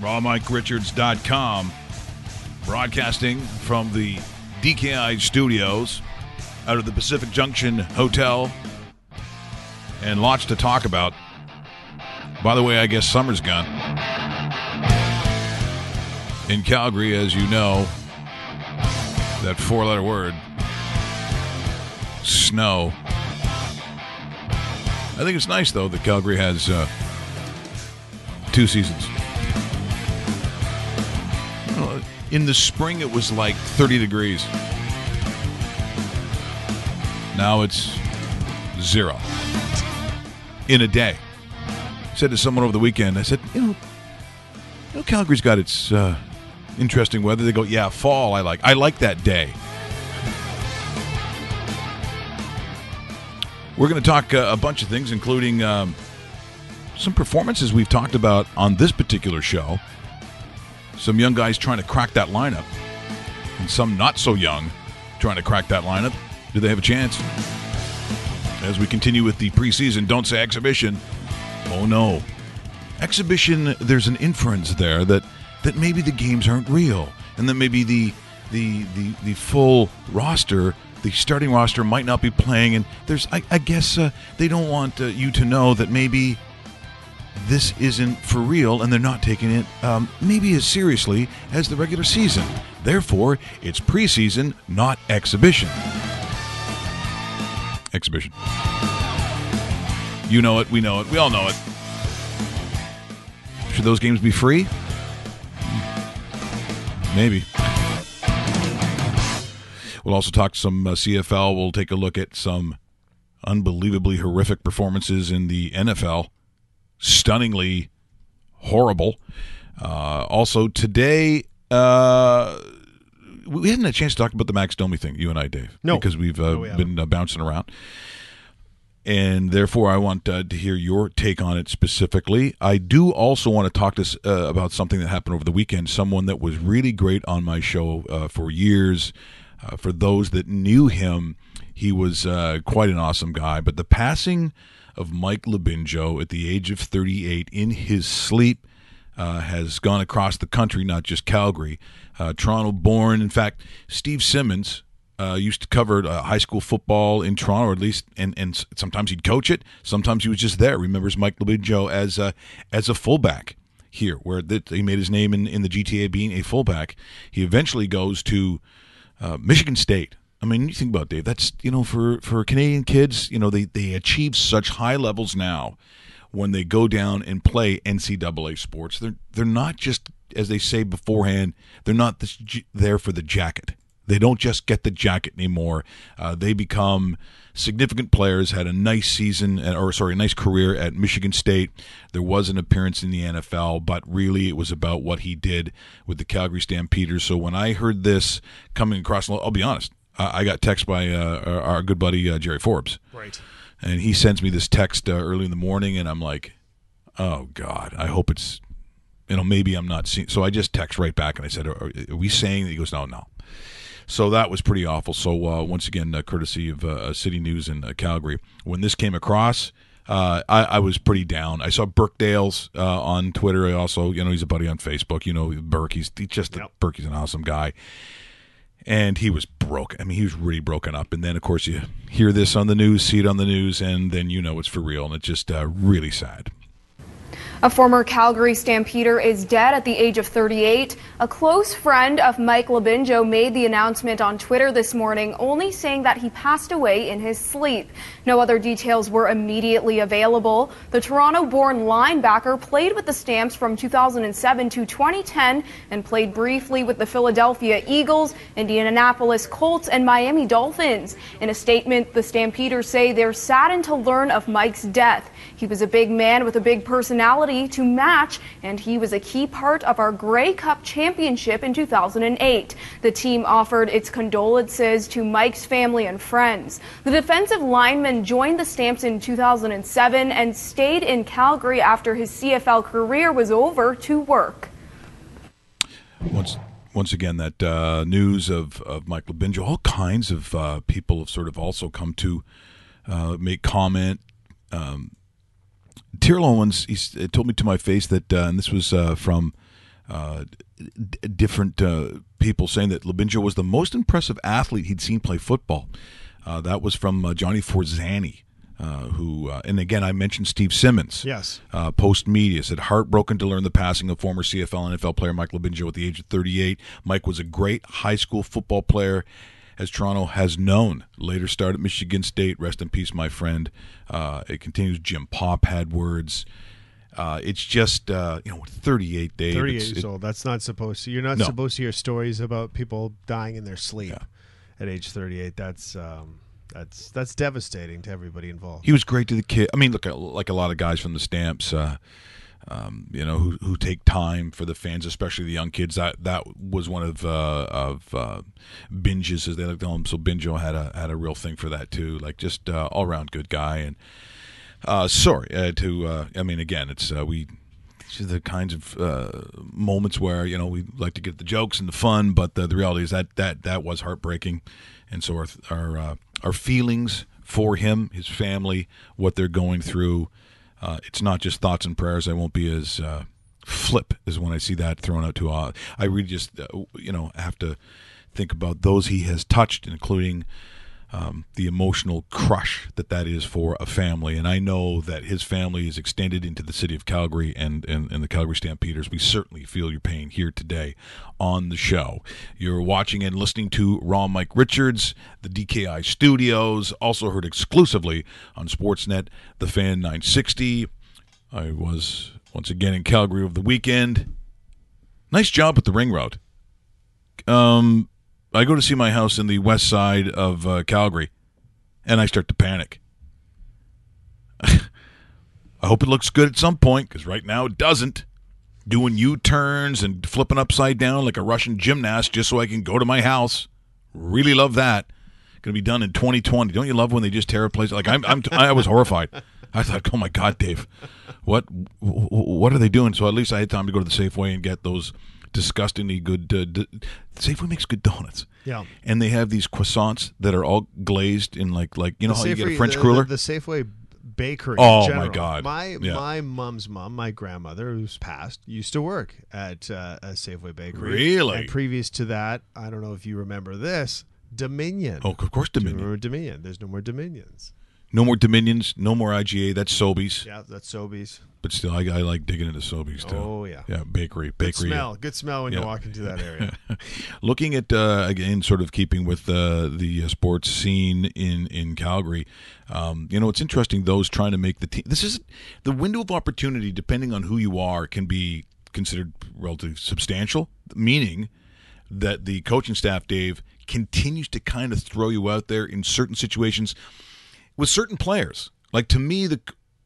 RawMikeRichards.com, broadcasting from the DKI studios out of the Pacific Junction Hotel, and lots to talk about. By the way, I guess summer's gone. In Calgary, as you know, that four letter word, snow. I think it's nice, though, that Calgary has uh, two seasons. In the spring, it was like 30 degrees. Now it's zero in a day. I said to someone over the weekend, I said, you know, you know Calgary's got its uh, interesting weather. They go, yeah, fall. I like. I like that day. We're going to talk uh, a bunch of things, including um, some performances we've talked about on this particular show. Some young guys trying to crack that lineup, and some not so young trying to crack that lineup. Do they have a chance? As we continue with the preseason, don't say exhibition. Oh no, exhibition. There's an inference there that that maybe the games aren't real, and that maybe the the the, the full roster, the starting roster, might not be playing. And there's, I, I guess, uh, they don't want uh, you to know that maybe this isn't for real, and they're not taking it um, maybe as seriously as the regular season. Therefore, it's preseason, not exhibition. Exhibition. You know it. We know it. We all know it. Should those games be free? Maybe. We'll also talk some uh, CFL. We'll take a look at some unbelievably horrific performances in the NFL. Stunningly horrible. Uh, also, today, uh, we hadn't had a chance to talk about the Max Domi thing, you and I, Dave. No. Because we've uh, No, we been uh, bouncing around. And therefore, I want uh, to hear your take on it specifically. I do also want to talk to uh, about something that happened over the weekend. Someone that was really great on my show uh, for years. Uh, for those that knew him, he was uh, quite an awesome guy. But the passing of Mike Labinjo at the age of 38 in his sleep uh, has gone across the country, not just Calgary. Uh, Toronto born. In fact, Steve Simmons uh, used to cover uh, high school football in Toronto, or at least, and, and sometimes he'd coach it. Sometimes he was just there. Remembers Mike Labinjo as a, as a fullback here, where that he made his name in, in the GTA being a fullback. He eventually goes to uh, Michigan State. I mean, you think about it, Dave. That's you know for for Canadian kids, you know they they achieve such high levels now when they go down and play NCAA sports. They're they're not just as they say beforehand. They're not this, there for the jacket. They don't just get the jacket anymore. Uh, they become significant players. Had a nice season, uh, or sorry, a nice career at Michigan State. There was an appearance in the NFL, but really it was about what he did with the Calgary Stampeders. So when I heard this coming across, I'll be honest, I I got text by uh, our- good buddy uh, Jerry Forbes Right. and he sends me this text uh, early in the morning, and I'm like, "Oh God, I hope it's, you know, maybe I'm not seeing." So I just text right back, and I said, "Are, are we saying?" that?" He goes, "No, no." So that was pretty awful. So uh, once again, uh, courtesy of uh, City News in uh, Calgary, when this came across. Uh, I, I was pretty down. I saw Burke Dales' uh, on Twitter. I also, you know, he's a buddy on Facebook. You know, Burke. He's, he's just Yep. Burke. He's an awesome guy and he was broken. I mean, he was really broken up. And then, of course, you hear this on the news, see it on the news, and then you know it's for real, and it's just uh, really sad. A former Calgary Stampeder is dead at the age of 38. A close friend of Mike Labinjo made the announcement on Twitter this morning, only saying that he passed away in his sleep. No other details were immediately available. The Toronto born linebacker played with the Stamps from 2007 to 2010 and played briefly with the Philadelphia Eagles, Indianapolis Colts, and Miami Dolphins. In a statement, the Stampeders say they're saddened to learn of Mike's death. He was a big man with a big personality to match, and he was a key part of our Grey Cup championship in 2008. The team offered its condolences to Mike's family and friends. The defensive lineman joined the Stamps in 2007 and stayed in Calgary after his CFL career was over to work. Once, once again, that uh, news of of Mike Labinjo, all kinds of uh, people have sort of also come to uh, make comment. Um, Terrell Owens, he told me to my face that, uh, and this was uh, from uh, d- different uh, people saying that Labinjo was the most impressive athlete he'd seen play football. Uh, that was from uh, Johnny Forzani. who and again I mentioned Steve Simmons. Yes. Postmedia said heartbroken to learn the passing of former CFL NFL player Mike Labinjo at the age of 38. Mike was a great high school football player as Toronto has known. Later start at Michigan State. Rest in peace, my friend. Uh, it continues. Jim Popp had words. Uh, it's just uh, you know 38 days. 38 it's, years it, old. That's not supposed to. You're not No. supposed to hear stories about people dying in their sleep Yeah. at age 38. That's um, that's that's devastating to everybody involved. He was great to the kid. I mean, look, like a lot of guys from the Stamps, uh, um, you know, who who take time for the fans, especially the young kids. That that was one of uh, of uh, Binjo's, as they like to call him. So Binjo had a had a real thing for that too. Like just uh, all around good guy. And uh, sorry uh, to. Uh, I mean, again, it's uh, we. These the kinds of moments where you know we like to get the jokes and the fun, but the, the reality is that that that was heartbreaking, and so our our our feelings for him, his family, what they're going through. Uh, it's not just thoughts and prayers. I won't be as uh, flip as when I see that thrown out to. Uh, I really just uh, you know have to think about those he has touched, including um, the emotional crush that that is for a family. And I know that his family is extended into the city of Calgary and, and, and the Calgary Stampeders. We certainly feel your pain here today on the show. You're watching and listening to Raw Mike Richards, the DKI studios, also heard exclusively on Sportsnet, the Fan 960. I was once again in Calgary over the weekend. Nice job with the ring road. Um, I go to see my house in the west side of uh, Calgary, and I start to panic. I hope it looks good at some point because right now it doesn't. Doing U turns and flipping upside down like a Russian gymnast just so I can go to my house. Really love that. Going to be done in 2020. Don't you love when they just tear a place? Like I'm, I'm I was horrified. I thought, oh my God, Dave, what, what are they doing? So at least I had time to go to the Safeway and get those disgustingly good. Uh, d- Safeway makes good donuts. Yeah. and they have these croissants that are all glazed in like like you know how you get a French the, cruller. The, the Safeway bakery. Oh, in my. God. My Yeah. my mom's mom, my grandmother, who's passed, used to work at uh, a Safeway bakery. Really? And previous to that, I don't know if you remember this, Dominion. oh, of course, Dominion. Dominion? There's no more Dominions. No more Dominions. No more IGA. That's Sobeys. Yeah, that's Sobeys. But still, I, I like digging into Sobeys too. Oh yeah. Yeah, bakery, Good bakery. smell. Good smell when Yeah. you walk into that area. Looking at uh, again, sort of keeping with uh, the uh, sports scene in in Calgary. Um, you know, it's interesting. Those trying to make the team. This is the window of opportunity. Depending on who you are, can be considered relatively substantial. Meaning that the coaching staff, Dave, continues to kind of throw you out there in certain situations with certain players. Like to me, the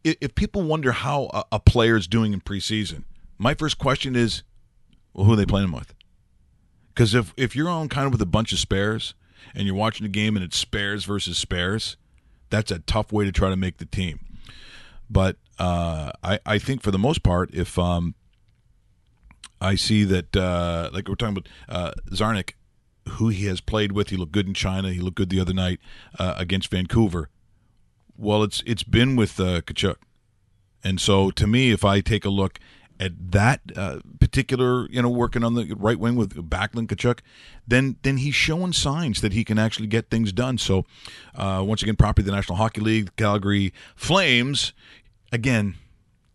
if people wonder how a, a player is doing in preseason, my first question is, well, who are they playing with? Because if if you're on kind of with a bunch of spares and you're watching the game and it's spares versus spares, that's a tough way to try to make the team. But uh, I I think for the most part, if um, I see that uh, like we're talking about uh, Czarnik, who he has played with, he looked good in China. He looked good the other night uh, against Vancouver. Well, it's it's been with uh, Tkachuk, and so to me, if I take a look at that uh, particular, you know, working on the right wing with Backlund Tkachuk, then then he's showing signs that he can actually get things done. So uh, once again, property of the National Hockey League, Calgary Flames, again.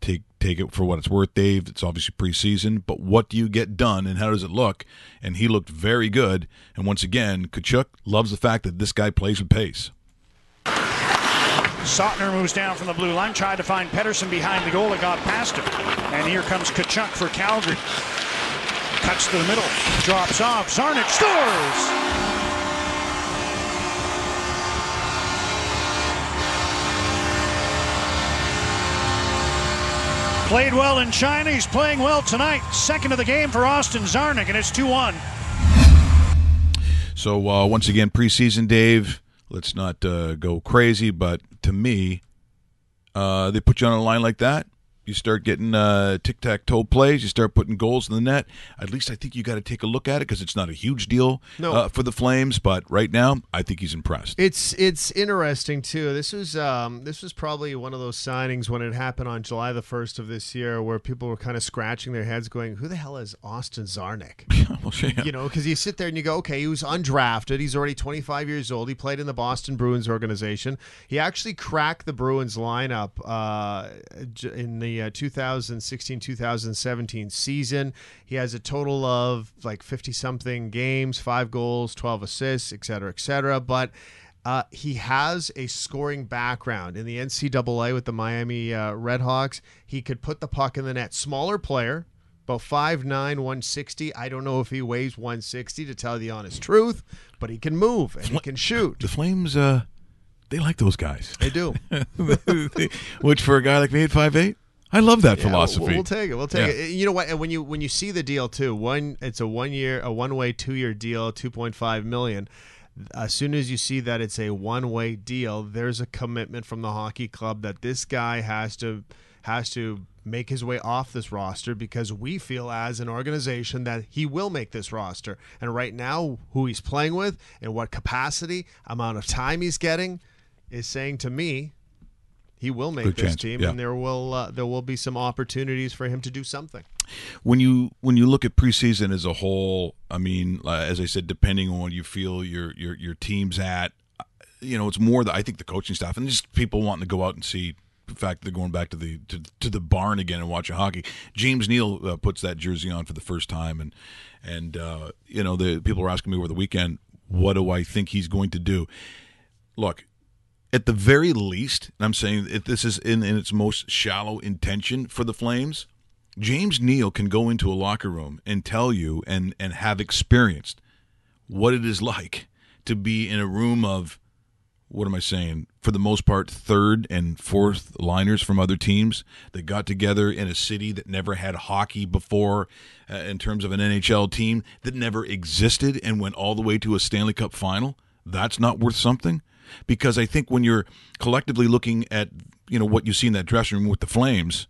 Take take it for what it's worth, Dave. It's obviously preseason, but what do you get done, and how does it look? And he looked very good. And once again, Tkachuk loves the fact that this guy plays with pace. Sotner moves down from the blue line, tried to find Pedersen behind the goal. It got past him. And here comes Tkachuk for Calgary. Cuts to the middle, drops off. Czarnik scores! Played well in China. He's playing well tonight. Second of the game for Austin Czarnik, and it's 2 1. So uh, once again, preseason, Dave. Let's not uh, go crazy, but to me, uh, they put you on a line like that. You start getting uh, tic tac toe plays, you start putting goals in the net. At least I think you got to take a look at it because it's not a huge deal No. uh, for the Flames. But right now, I think he's impressed. It's it's interesting too. This was um, this was probably one of those signings when it happened on July the first of this year, where people were kind of scratching their heads, going, "Who the hell is Austin Czarnik?" Well, yeah. You know, because you sit there and you go, "Okay, he was undrafted. He's already 25 years old. He played in the Boston Bruins organization. He actually cracked the Bruins lineup uh, in the uh, 2016-2017 season. He has a total of like 50 something games, five goals, 12 assists, et cetera, et cetera. But uh, he has a scoring background in the NCAA with the Miami uh, Redhawks. He could put the puck in the net. Smaller player, about 5'9", 160. I don't know if he weighs 160 to tell you the honest truth, but he can move and he can shoot. the Flames, uh, they like those guys. They do. Which for a guy like me at five eight, I love that Yeah, we'll- philosophy. We'll, take it. We'll take Yeah. it. You know what? And when you when you see the deal too, one it's a one year, a one way, two year deal, two point five million. As soon as you see that it's a one way deal, there's a commitment from the hockey club that this guy has to has to make his way off this roster because we feel as an organization that he will make this roster. And right now, who he's playing with and what capacity, amount of time he's getting, is saying to me he will make Good this chance, team, yeah. and there will uh, there will be some opportunities for him to do something. when you when you look at preseason as a whole, I mean, uh, as I said, depending on what you feel your your your team's at, you know, it's more that I think the coaching staff and just people wanting to go out and see. The fact they're going back to the to, to the barn again and watching hockey. James Neal uh, puts that jersey on for the first time, and and uh, you know the people were asking me over the weekend, what do I think he's going to do? Look, at the very least, and I'm saying if this is in, in its most shallow intention for the Flames, James Neal can go into a locker room and tell you and and have experienced what it is like to be in a room of what am I saying? For the most part, third and fourth liners from other teams that got together in a city that never had hockey before, uh, in terms of an NHL team that never existed and went all the way to a Stanley Cup final. That's not worth something, because I think when you're collectively looking at you know what you see in that dressing room with the Flames,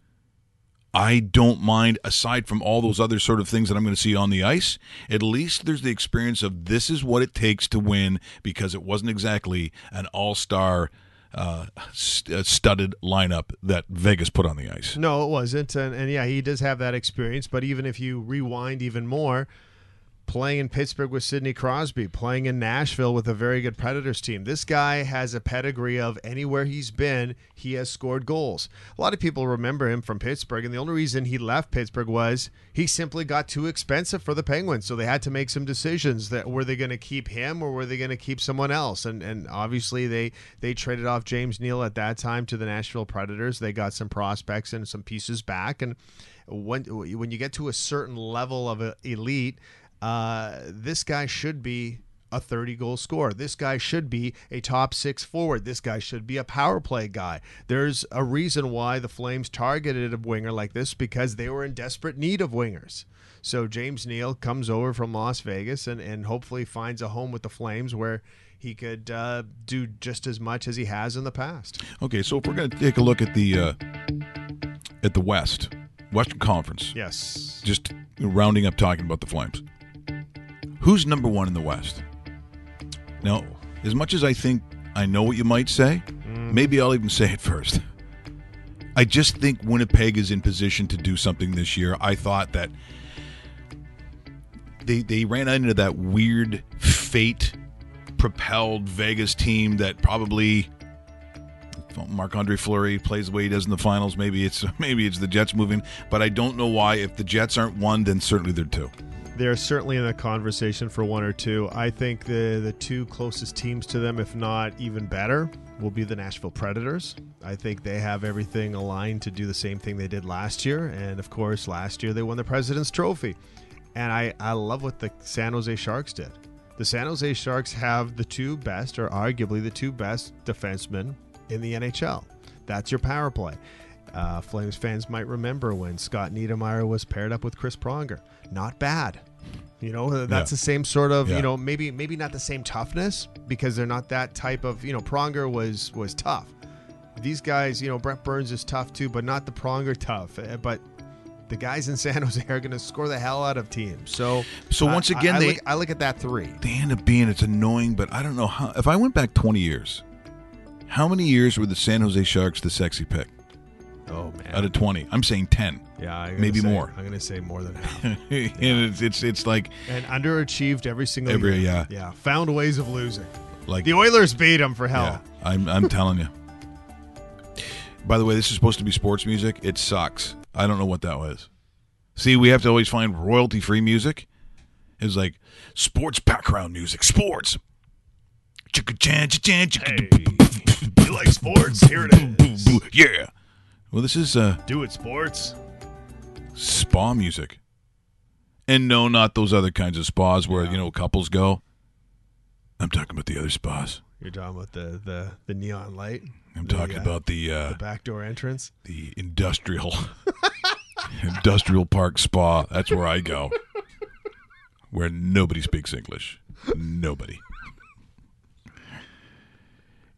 I don't mind, aside from all those other sort of things that I'm going to see on the ice, at least there's the experience of this is what it takes to win because it wasn't exactly an all star uh, st- uh, studded lineup that Vegas put on the ice. No, it wasn't, and, and yeah, he does have that experience. But even if you rewind even more, playing in Pittsburgh with Sidney Crosby, playing in Nashville with a very good Predators team. This guy has a pedigree of anywhere he's been, he has scored goals. A lot of people remember him from Pittsburgh, and the only reason he left Pittsburgh was he simply got too expensive for the Penguins. So they had to make some decisions that were they going to keep him or were they going to keep someone else? And and obviously they they traded off James Neal at that time to the Nashville Predators. They got some prospects and some pieces back and when when you get to a certain level of elite uh, this guy should be a 30 goal scorer. This guy should be a top six forward. This guy should be a power play guy. There's a reason why the Flames targeted a winger like this because they were in desperate need of wingers. So James Neal comes over from Las Vegas and, and hopefully finds a home with the Flames where he could uh, do just as much as he has in the past. Okay, so if we're going to take a look at the uh, at the West Western Conference, Yes. just rounding up talking about the Flames. Who's number one in the West? Now, as much as I think I know what you might say, mm. maybe I'll even say it first. I just think Winnipeg is in position to do something this year. I thought that they they ran into that weird fate propelled Vegas team that probably Marc-Andre Fleury plays the way he does in the finals. Maybe it's maybe it's the Jets moving, but I don't know why. If the Jets aren't one, then certainly they're two. They're certainly in the conversation for one or two. I think the the two closest teams to them, if not even better, will be the Nashville Predators. I think they have everything aligned to do the same thing they did last year, and of course, last year they won the President's Trophy. And I I love what the San Jose Sharks did. The San Jose Sharks have the two best, or arguably the two best defensemen in the NHL. That's your power play. Uh, Flames fans might remember when Scott Niedermayer was paired up with Chris Pronger. Not bad. You know, that's Yeah. the same sort of, Yeah. you know, maybe maybe not the same toughness because they're not that type of, you know, Pronger was was tough. these guys, you know, Brent Burns is tough too, but not the Pronger tough. Uh, But the guys in San Jose are going to score the hell out of teams. So, So once I- again, I, they- look, I look at that three. They end up being it's annoying, but I don't know how. If I went back 20 years, how many years were the San Jose Sharks the sexy pick Oh man, out of 20? I'm saying 10. Yeah, maybe say- more. I'm going to say more than half. and it's, it's it's like and underachieved every single Every- year. yeah. yeah, found ways of losing. like The Oilers beat them for yeah, hell. I'm I'm telling you. By the way, this is supposed to be sports music. It sucks. I don't know what that was. See, we have to always find royalty free music. It's like sports background music. Sports. Chicka- you like sports? Here it is. Yeah. Well, this is uh, Do it, sports. Spa music. And no, not those other kinds of spas where, you know, couples go. I'm talking about the other spas. You're talking about the the, the neon light. I'm The, talking uh, about the uh, the backdoor entrance. the industrial industrial park spa. That's where I go. Where nobody speaks English. Nobody.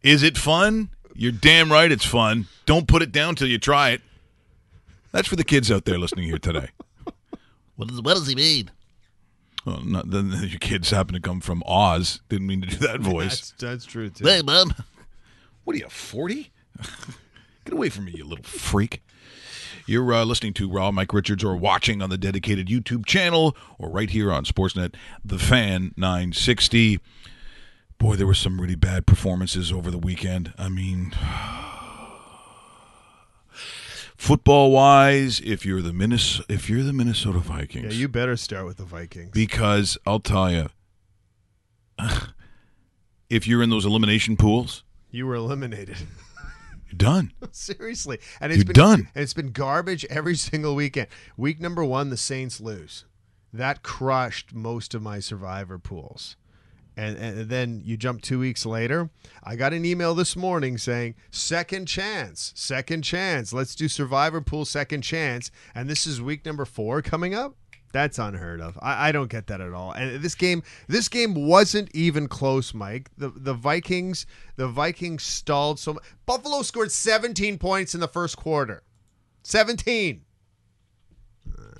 Is it fun? You're damn right it's fun. Don't put it down till you try it. That's for the kids out there listening here today. What does what does he mean? Well, not then your kids happen to come from Oz. Didn't mean to do that voice. That's that's true too. Hey, mom. What are you, 40? Get away from me, you little freak. You're uh, listening to Raw Mike Richards or watching on the dedicated YouTube channel or right here on Sportsnet, The Fan 960. Boy, there were some really bad performances over the weekend. I mean, football wise, if you're the Minnes- if you're the Minnesota Vikings, Yeah, you better start with the Vikings. because I'll tell you, if you're in those elimination pools, you were eliminated. you're done. Seriously, and it's You're been done. And it's been garbage every single weekend. Week number one, the Saints lose. That crushed most of my survivor pools. And, and then you jump two weeks later. I got an email this morning saying, second chance, second chance. Let's do survivor pool second chance. And this is week number four coming up. That's unheard of. I, I don't get that at all. And this game, this game wasn't even close, Mike. The the Vikings, the Vikings stalled so much. Buffalo scored 17 points in the first quarter. 17.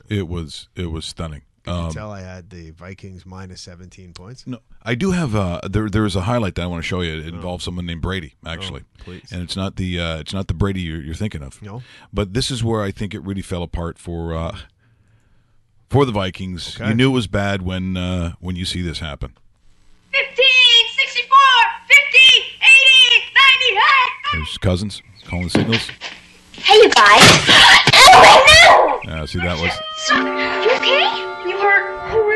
It was it was stunning. You Um, can tell I had the Vikings minus 17 points. no, I do have uh there there is a highlight that I want to show you. It involves someone named Brady actually, Oh, please. and it's not the uh, it's not the Brady you're, you're thinking of. No. but this is where I think it really fell apart for uh, for the Vikings. Okay. You knew it was bad when uh, when you see this happen. 15, 64, 50, 80, 90, hey! There's Cousins calling the signals. Hey, you guys. Oh, no! Uh, see that was So, you okay?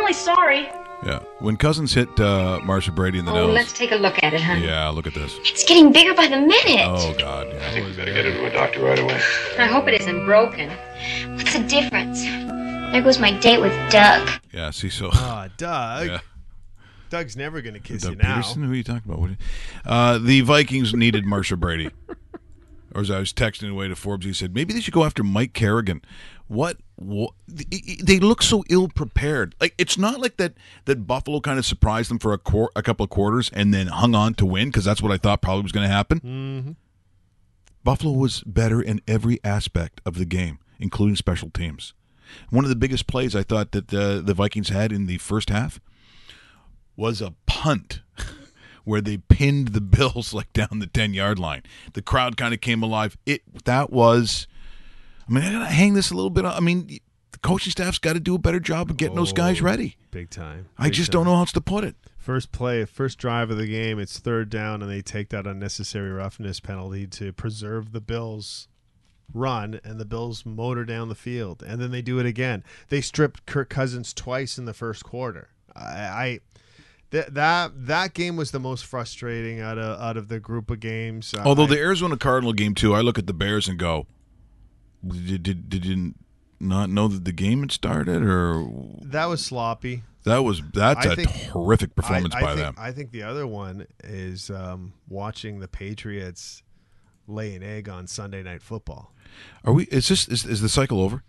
You hurt? Oh, really sorry. yeah when Cousins hit uh, Marcia Brady in the Oh, nose. let's take a look at it, honey. Yeah, look at this. It's getting bigger by the minute. Oh God, yeah. I think we better get him to a doctor right away. I hope it isn't broken. What's the difference? There goes my date with Doug. Yeah, see, so Ah, Doug. yeah. Doug's never going to kiss Doug you now. Peterson? Who are you talking about? What- Uh, the Vikings needed Marcia Brady. or as I was texting away to Forbes, he said maybe they should go after Mike Kerrigan. What? what they look so ill prepared. Like it's not like that. That Buffalo kind of surprised them for a quar- a couple of quarters and then hung on to win because that's what I thought probably was going to happen. Mm-hmm. Buffalo was better in every aspect of the game, including special teams. One of the biggest plays I thought that uh, the Vikings had in the first half was a punt where they pinned the Bills like down the 10 yard line. The crowd kind of came alive. It that was I mean, I got to hang this a little bit I mean, the coaching staff's got to do a better job of getting those guys Oh, ready. Big time. I just time. don't know how else to put it. First play, first drive of the game, it's third down, and they take that unnecessary roughness penalty to preserve the Bills' run, and the Bills motor down the field, and then they do it again. They stripped Kirk Cousins twice in the first quarter. I, I th- that that game was the most frustrating out of out of the group of games. Although I- the Arizona Cardinal game too, I look at the Bears and go, did, did, did you not know that the game had started or that was sloppy. that was that's I a think- horrific performance I, I by think, them. I think the other one is um, watching the Patriots lay an egg on Sunday Night Football. Are we is this is, is the cycle over?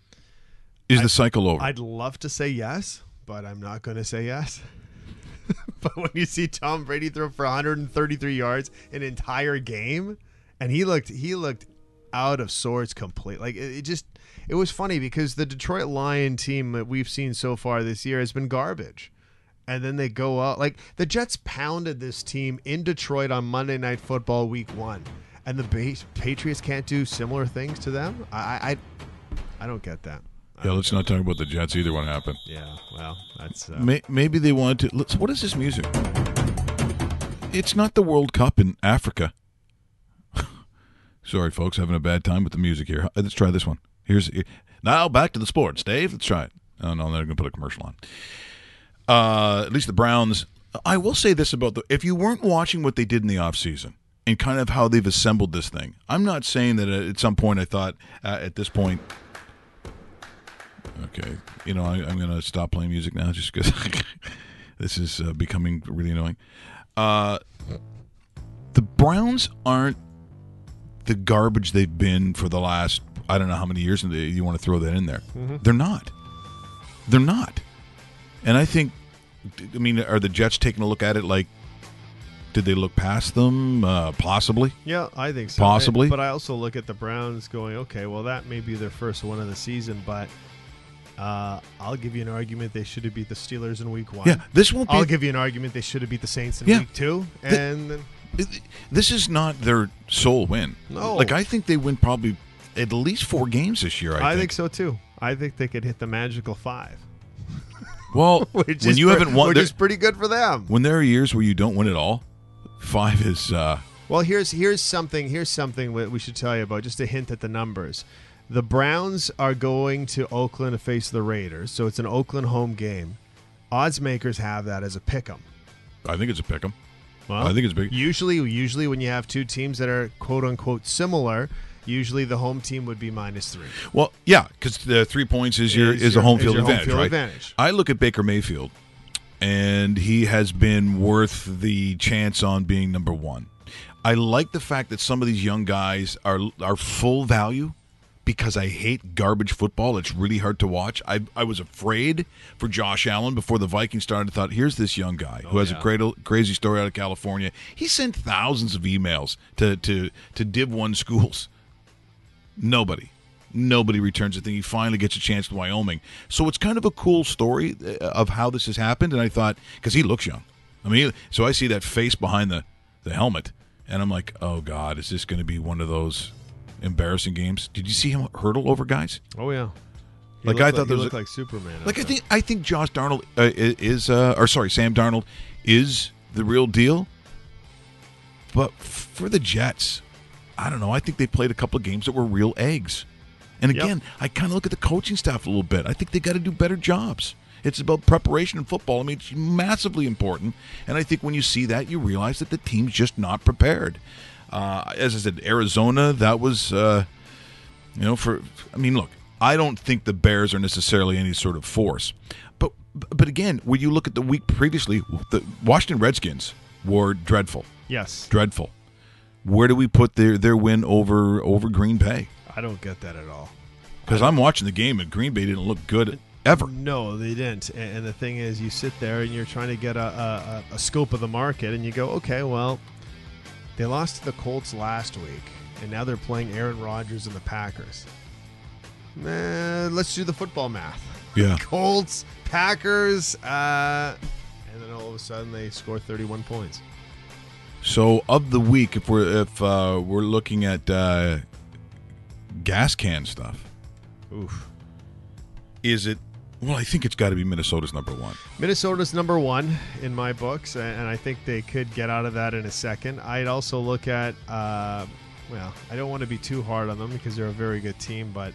Is the cycle over? I'd love to say yes, but I'm not going to say yes. but when you see Tom Brady throw for 133 yards an entire game and he looked he looked out of sorts complete. Like it, it just it was funny because the Detroit Lion team that we've seen so far this year has been garbage. And then they go out like the Jets pounded this team in Detroit on Monday Night Football Week One, and the ba- Patriots can't do similar things to them. I I, I don't get that. Yeah, let's not talk about the Jets either. What happened? Yeah, well, that's uh, May, maybe they wanted to. Let's, what is this music? It's not the World Cup in Africa. Sorry, folks, having a bad time with the music here. Let's try this one. Here's now back to the sports. Dave, let's try it. Oh no, they're going to put a commercial on. Uh, at least the Browns. I will say this about the if you weren't watching what they did in the offseason and kind of how they've assembled this thing. I'm not saying that at some point I thought uh, at this point Okay, you know I, I'm going to stop playing music now just because this is uh, becoming really annoying. Uh, the Browns aren't the garbage they've been for the last I don't know how many years, and you want to throw that in there. They're not. They're not. And I think, I mean, are the Jets taking a look at it like? Did they look past them? Uh, possibly. Yeah, I think so. Possibly. But I also look at the Browns going, okay, well, that may be their first one of the season, but uh, I'll give you an argument they should have beat the Steelers in week one. Yeah, this won't be. I'll give you an argument they should have beat the Saints in Yeah. week two. And then- this is not their sole win. No. Like I think they win probably at least four games this year. I, I, think. so too. I think they could hit the magical five. Well, Which when is you pre- haven't won, which is pretty good for them. when there are years where you don't win at all, five is. uh Well, here's here's something here's something we should tell you about. Just a hint at the numbers. The Browns are going to Oakland to face the Raiders, so it's an Oakland home game. Odds makers have that as a pick 'em. I think it's a pick 'em. Well, I think it's big. Usually, usually when you have two teams that are quote unquote similar, usually the home team would be minus three. Well, yeah, because the three points is your Is is, your- a home field your home advantage, field right? advantage. I look at Baker Mayfield, and he has been worth the chance on being number one. I like the fact that some of these young guys are are full value because I hate garbage football. It's really hard to watch. I I was afraid for Josh Allen before the Vikings started. I thought, here's this young guy who has yeah. a cradle, crazy story out of California. He sent thousands of emails to to to Div One schools. Nobody. Nobody returns a thing. He finally gets a chance to Wyoming. So it's kind of a cool story uh, of how this has happened. And I thought, because he looks young. I mean, so I see that face behind the, the helmet, and I'm like, oh, God, is this going to be one of those embarrassing games? Did you see him hurdle over guys? Oh yeah, He Like, I thought he there was looked a- like Superman. Like, I think, I think Josh Darnold uh, is, uh, or sorry, Sam Darnold is the real deal. But for the Jets, I don't know. I think they played a couple of games that were real eggs. And Yep. again, I kind of look at the coaching staff a little bit. I think they got to do better jobs. It's about preparation in football. I mean, it's massively important. And I think when you see that, you realize that the team's just not prepared. Uh, as I said, Arizona, that was, uh, you know, for, I mean, look, I don't think the Bears are necessarily any sort of force. But, but again, when you look at the week previously, the Washington Redskins were dreadful yes, dreadful. Where do we put their their win over over Green Bay? I don't get that at all. Because I'm watching the game and Green Bay didn't look good ever. No, they didn't. And, the thing is, you sit there and you're trying to get a, a- a scope of the market, and you go, okay, well, they lost to the Colts last week, and now they're playing Aaron Rodgers and the Packers. Eh, let's do the football math. Yeah. Colts, Packers, uh, and then all of a sudden they score 31 points. So of the week, if we're if uh, we're looking at uh, gas can stuff, Oof. is it? Well, I think it's got to be Minnesota's number one. Minnesota's number one in my books, and I think they could get out of that in a second. I'd also look at, uh, well, I don't want to be too hard on them because they're a very good team, but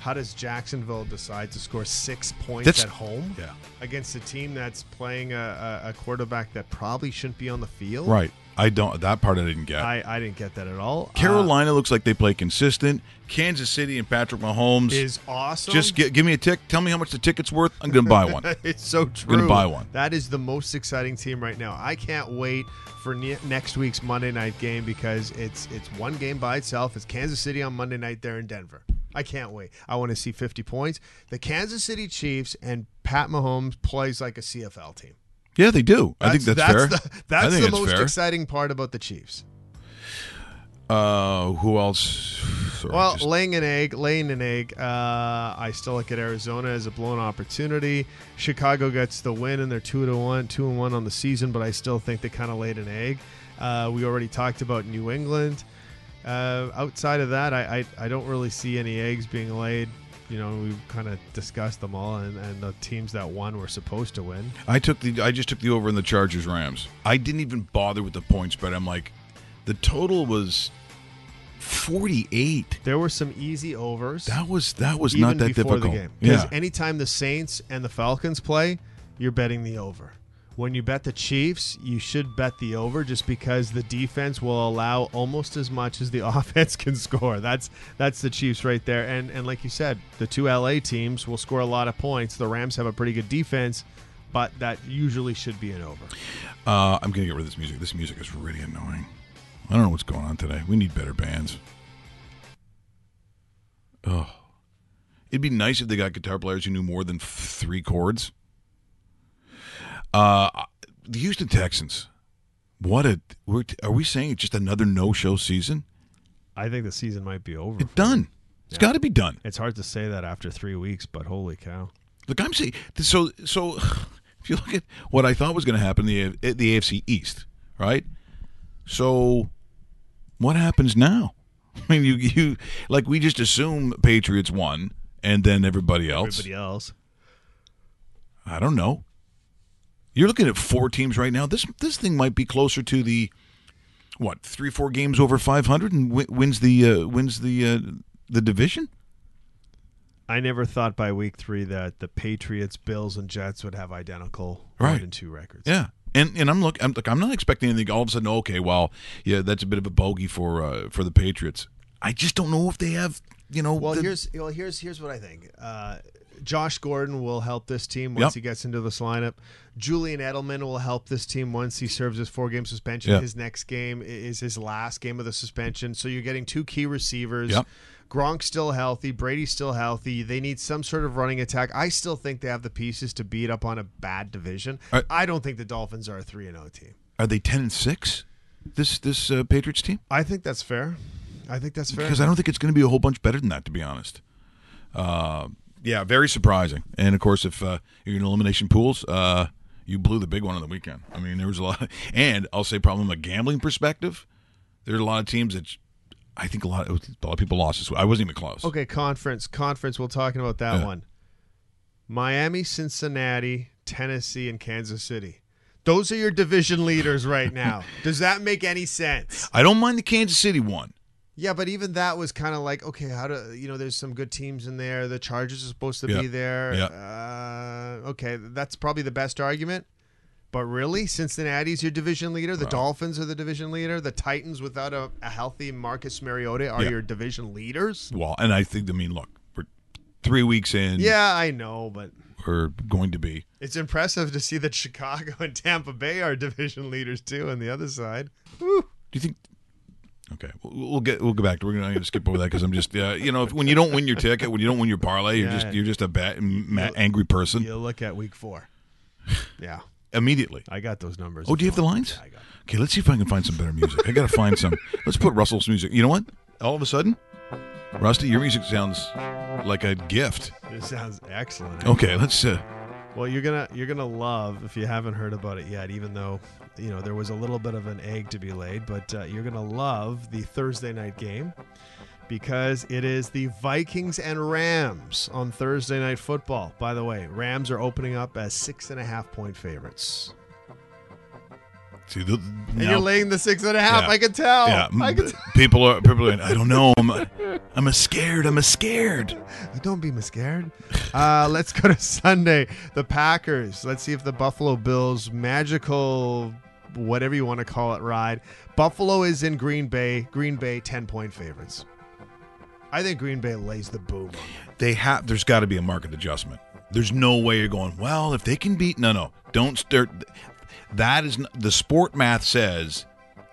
how does Jacksonville decide to score six points That's- at home Yeah. against a team that's playing a, a, a quarterback that probably shouldn't be on the field? Right. I don't. That part I didn't get. I, I didn't get that at all. Carolina looks like they play consistent. Kansas City and Patrick Mahomes. Uh, is awesome. just gi- give me a tick. Tell me how much the ticket's worth. I'm going to buy one. it's so true. gonna buy one. That is the most exciting team right now. I can't wait for ne- next week's Monday night game because it's it's one game by itself. It's Kansas City on Monday night there in Denver. I can't wait. I want to see 50 points. The Kansas City Chiefs and Pat Mahomes plays like a CFL team. Yeah, they do. I think that's, fair. The, that's the most fair. exciting part about the Chiefs. Uh, who else? Sorry, Well, just- laying an egg, laying an egg. Uh, I still look at Arizona as a blown opportunity. Chicago gets the win, and they're two to one, two and one on the season. But I still think they kind of laid an egg. Uh, we already talked about New England. Uh, outside of that, I, I I don't really see any eggs being laid. You know, we've kind of discussed them all, and, and the teams that won were supposed to win. I took the I just took the over in the Chargers Rams. I didn't even bother with the points but I'm like, the total was 48. There were some easy overs. That was that was not that difficult. the game. Because Yeah. anytime the Saints and the Falcons play, you're betting the over. When you bet the Chiefs, you should bet the over just because the defense will allow almost as much as the offense can score. That's that's the Chiefs right there. And and like you said, the two LA teams will score a lot of points. The Rams have a pretty good defense, but that usually should be an over. Uh, I'm gonna get rid of this music. This music is really annoying. I don't know what's going on today. We need better bands. Oh, it'd be nice if they got guitar players who knew more than three chords. Uh, the Houston Texans. What a we're, are we saying? It's just another no-show season. I think the season might be over. It's done. It's got to be done. It's hard to say that after three weeks, but holy cow. Look, I'm saying so. So, if you look at what I thought was going to happen the the AFC East, right? So, what happens now? I mean, you you like we just assume Patriots won, and then everybody else. Everybody else. I don't know. You're looking at four teams right now. This this thing might be closer to the what three four games over 500 and wi- wins the uh, wins the uh, the division. I never thought by week three that the Patriots, Bills, and Jets would have identical Right. one and two records. Yeah, and and I'm look, I'm look, I'm not expecting anything. All of a sudden, okay, well, yeah, that's a bit of a bogey for uh, for the Patriots. I just don't know if they have, you know. Well, the- here's well here's here's what I think. Uh, Josh Gordon will help this team once Yep. he gets into this lineup. Julian Edelman will help this team once he serves his four game suspension. Yeah. His next game is his last game of the suspension. So you're getting two key receivers. Yep. Gronk's still healthy. Brady's still healthy. They need some sort of running attack. I still think they have the pieces to beat up on a bad division. Are- I don't think the Dolphins are a three and zero team. are they ten and six? This this uh, Patriots team I think that's fair. I think that's fair. because I don't think it's going to be a whole bunch better than that, to be honest. Uh, yeah, very surprising. And of course, if uh, you're in elimination pools, uh, you blew the big one on the weekend. I mean, there was a lot. and I'll say, probably from a gambling perspective, there's a lot of teams that I think a lot a lot of people lost this. week. I wasn't even close. Okay, conference. Conference. We're talking about that Yeah. one. Miami, Cincinnati, Tennessee, and Kansas City. Those are your division leaders right now. Does that make any sense? I don't mind the Kansas City one. Yeah, but even that was kind of like, okay, how do you know? There's some good teams in there. The Chargers are supposed to Yeah. be there. Yeah. Uh, okay, that's probably the best argument. But really, Cincinnati's your division leader. The Dolphins are the division leader. The Titans, without a, a healthy Marcus Mariota, are Yeah. your division leaders. Well, and I think I mean, look, we're three weeks in. Yeah, I know, but we're going to be. It's impressive to see that Chicago and Tampa Bay are division leaders too on the other side. Do you think? Okay, we'll, we'll get we'll go back. to We're going to skip over that because I'm just uh, you know if, when you don't win your ticket, when you don't win your parlay, you're Yeah. just you're just a bad, ma- angry person You look at week four. Yeah, immediately. I got those numbers. Oh, do you have the lines? Okay, let's see if I can find some better music. I got to find some. Let's put Russell's music. You know what? All of a sudden, Rusty, your music sounds like a gift. This sounds excellent. Okay, let's. Uh, Well, you're gonna you're gonna love if you haven't heard about it yet, even though you know there was a little bit of an egg to be laid, but uh, you're gonna love the Thursday night game because it is the Vikings and Rams on Thursday night football. By the way, Rams are opening up as six and a half point favorites. See, the, And now- you're laying the six and a half. Yeah. I can tell. yeah, I can people are people are. I don't know. I'm a, I'm a scared. I'm a scared. Don't be scared. Uh, let's go to Sunday. The Packers. Let's see if the Buffalo Bills magical, whatever you want to call it, ride. Buffalo is in Green Bay. Green Bay ten point favorites. I think Green Bay lays the boom. they have there's got to be a market adjustment there's no way you're going well if they can beat no no don't start that is the sport math says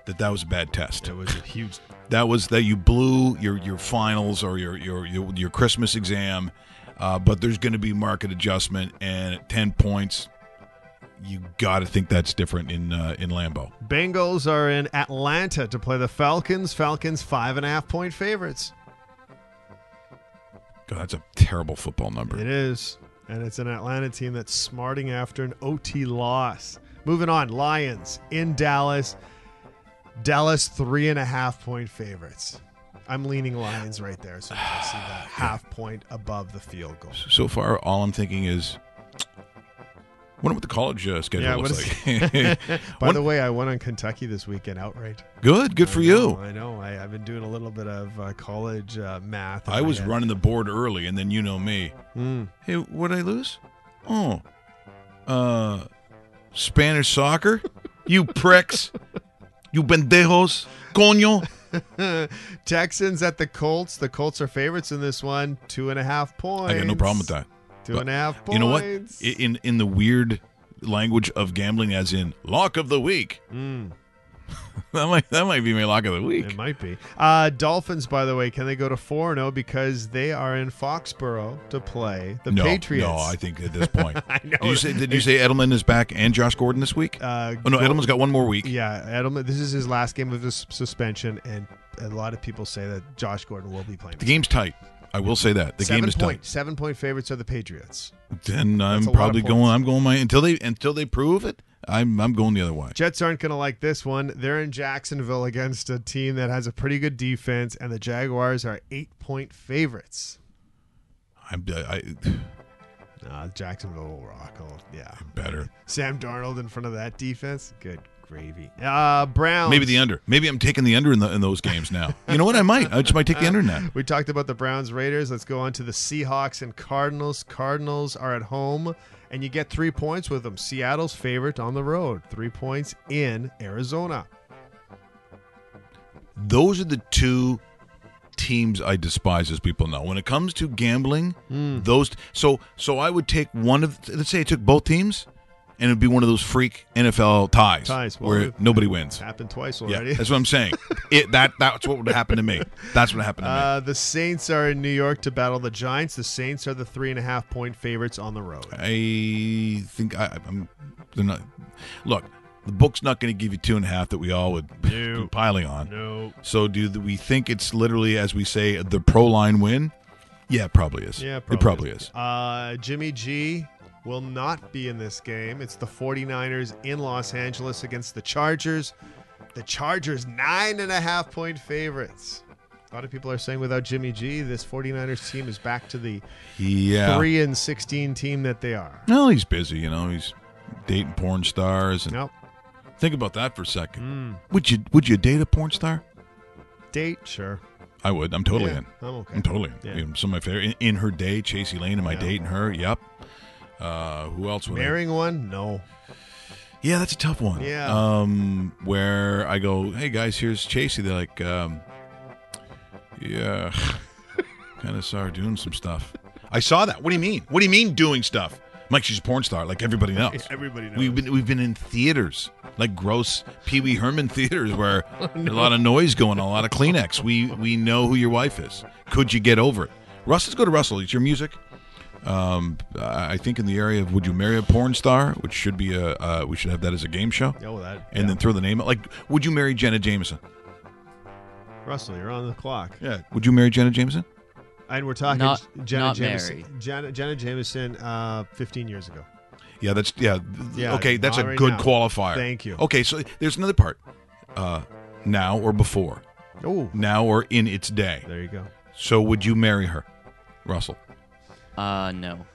that that was a bad test It was a huge. that was that you blew your your finals or your your your, your christmas exam uh, but there's going to be market adjustment and at 10 points you got to think that's different in uh, in Lambeau. Bengals are in Atlanta to play the Falcons. Falcons five and a half point favorites. God, that's a terrible football number. It is. And it's an Atlanta team that's smarting after an OT loss. Moving on, Lions in Dallas. Dallas three and a half point favorites. I'm leaning Lions right there, so I see that half point above the field goal. So far, all I'm thinking is, wonder what the college uh, schedule Yeah, looks like. By One- the way, I went on Kentucky this weekend outright. good, good for I you. I know. I, I've been doing a little bit of uh, college uh, math. I was running the board early, and then you know me. Mm. Hey, what did I lose? Oh, uh, Spanish soccer. you pricks. You pendejos. Coño. Texans at the Colts. The Colts are favorites in this one. Two and a half points. I got no problem with that. Two and a half points. You know what? In in the weird language of gambling, as in lock of the week. Mm, That might that might be my lock of the week. it might be. Uh, Dolphins, by the way, can they go to 4 0 because they are in Foxborough to play the no, Patriots? no, I think at this point. I know. Did you say did you say Edelman is back and Josh Gordon this week? Uh, oh no, Edelman's got one more week. Yeah, Edelman. This is his last game of his suspension, and a lot of people say that Josh Gordon will be playing. The game's tight. I will say that the seven game is point, tight. Seven point favorites are the Patriots. Then I'm That's a lot of probably going. I'm going my until they until they prove it. I'm I'm going the other way. Jets aren't going to like this one. They're in Jacksonville against a team that has a pretty good defense, and the Jaguars are eight point favorites. I'm I, Uh, Jacksonville will rock. Oh, yeah. better. Sam Darnold in front of that defense. Good gravy. Uh, Browns. Maybe the under. Maybe I'm taking the under in the in those games now. You know what? I might. I just might take the under that. We talked about the Browns Raiders. Let's go on to the Seahawks and Cardinals. Cardinals are at home, and you get three points with them. Seattle's favorite on the road. Three points in Arizona. Those are the two teams I despise, as people know. When it comes to gambling, Hmm. those so so I would take one of. Let's say I took both teams, and it'd be one of those freak NFL ties, Ties, well, where nobody wins. happened twice already. Yeah, that's what I'm saying. It that that's what would happen to me. That's what happened to me. Uh, the Saints are in New York to battle the Giants. The Saints are the three and a half point favorites on the road. I think I, I'm. They're not. Look, the book's not going to give you two and a half that we all would No. be piling on. No. So do we think it's literally, as we say, the pro line win? Yeah, it probably is. Yeah, it probably is. Uh, Jimmy G will not be in this game. It's the 49ers in Los Angeles against the Chargers. The Chargers, nine and a half point favorites. A lot of people are saying without Jimmy G, this 49ers team is back to the Yeah. 3 and 16 team that they are. No, he's busy. You know, he's dating porn stars. And Nope. think about that for a second. Mm. Would you Would you date a porn star? Date, sure. I would. I'm totally Yeah, in. I'm okay. I'm totally in. Yeah. Some of my favorite in, in her day, Chasey Lane. Am I Yeah. dating her? Yep. Uh, who else would I? Marrying one? No. Yeah, that's a tough one. Yeah. Um, where I go, hey guys, here's Chasey. They're like, um, yeah, kind of saw her doing some stuff. I saw that. What do you mean? What do you mean doing stuff? I'm she's a porn star, like everybody knows. Everybody knows. We've been we've been in theaters, like gross Pee Wee Herman theaters, where there's a lot of noise going, on, a lot of Kleenex. We we know who your wife is. Could you get over it? Russ, let's go to Russell. It's your music. Um, I I think in the area of would you marry a porn star, which should be a uh, we should have that as a game show, Oh, that. and yeah. then throw the name out. Like, would you marry Jenna Jameson? Russell, you're on the clock. Yeah. Would you marry Jenna Jameson? And we're talking Not- Jenna not Jameson. married. Jenna, Jenna Jameson, uh, 15 years ago. Yeah, that's yeah. Yeah, okay, that's a right good now. qualifier. Thank you. Okay, so there's another part. Uh, now or before? Oh, Now or in its day? there you go. So would you marry her, Russell? Uh, no.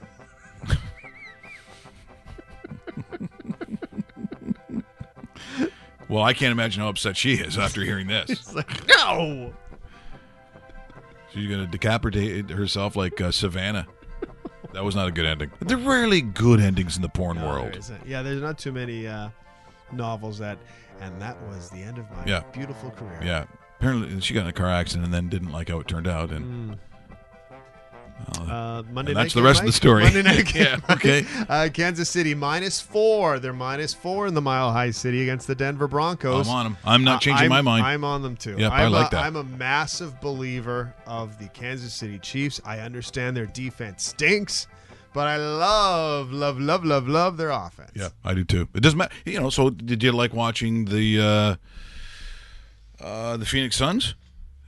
Well, I can't imagine how upset she is after hearing this. It's like, no. She's gonna decapitate herself like uh, Savannah. That was not a good ending. There are rarely good endings in the porn No, world. there isn't. Yeah, there's not too many uh, novels that, and that was the end of my Yeah. beautiful career. Yeah. Apparently, she got in a car accident and then didn't like how it turned out, and Mm. Uh, Monday And that's the rest of the story. Monday night game, Yeah, okay. Uh, Kansas City minus four. They're minus four in the Mile High City against the Denver Broncos. I'm on them. I'm not Uh, changing I'm- my mind. I'm on them too. I'm I like a, that. I'm a massive believer of the Kansas City Chiefs. I understand their defense stinks, but I love, love, love, love, love their offense. Yeah, I do too. It doesn't matter. You know. So, did you like watching the uh, uh, the Phoenix Suns?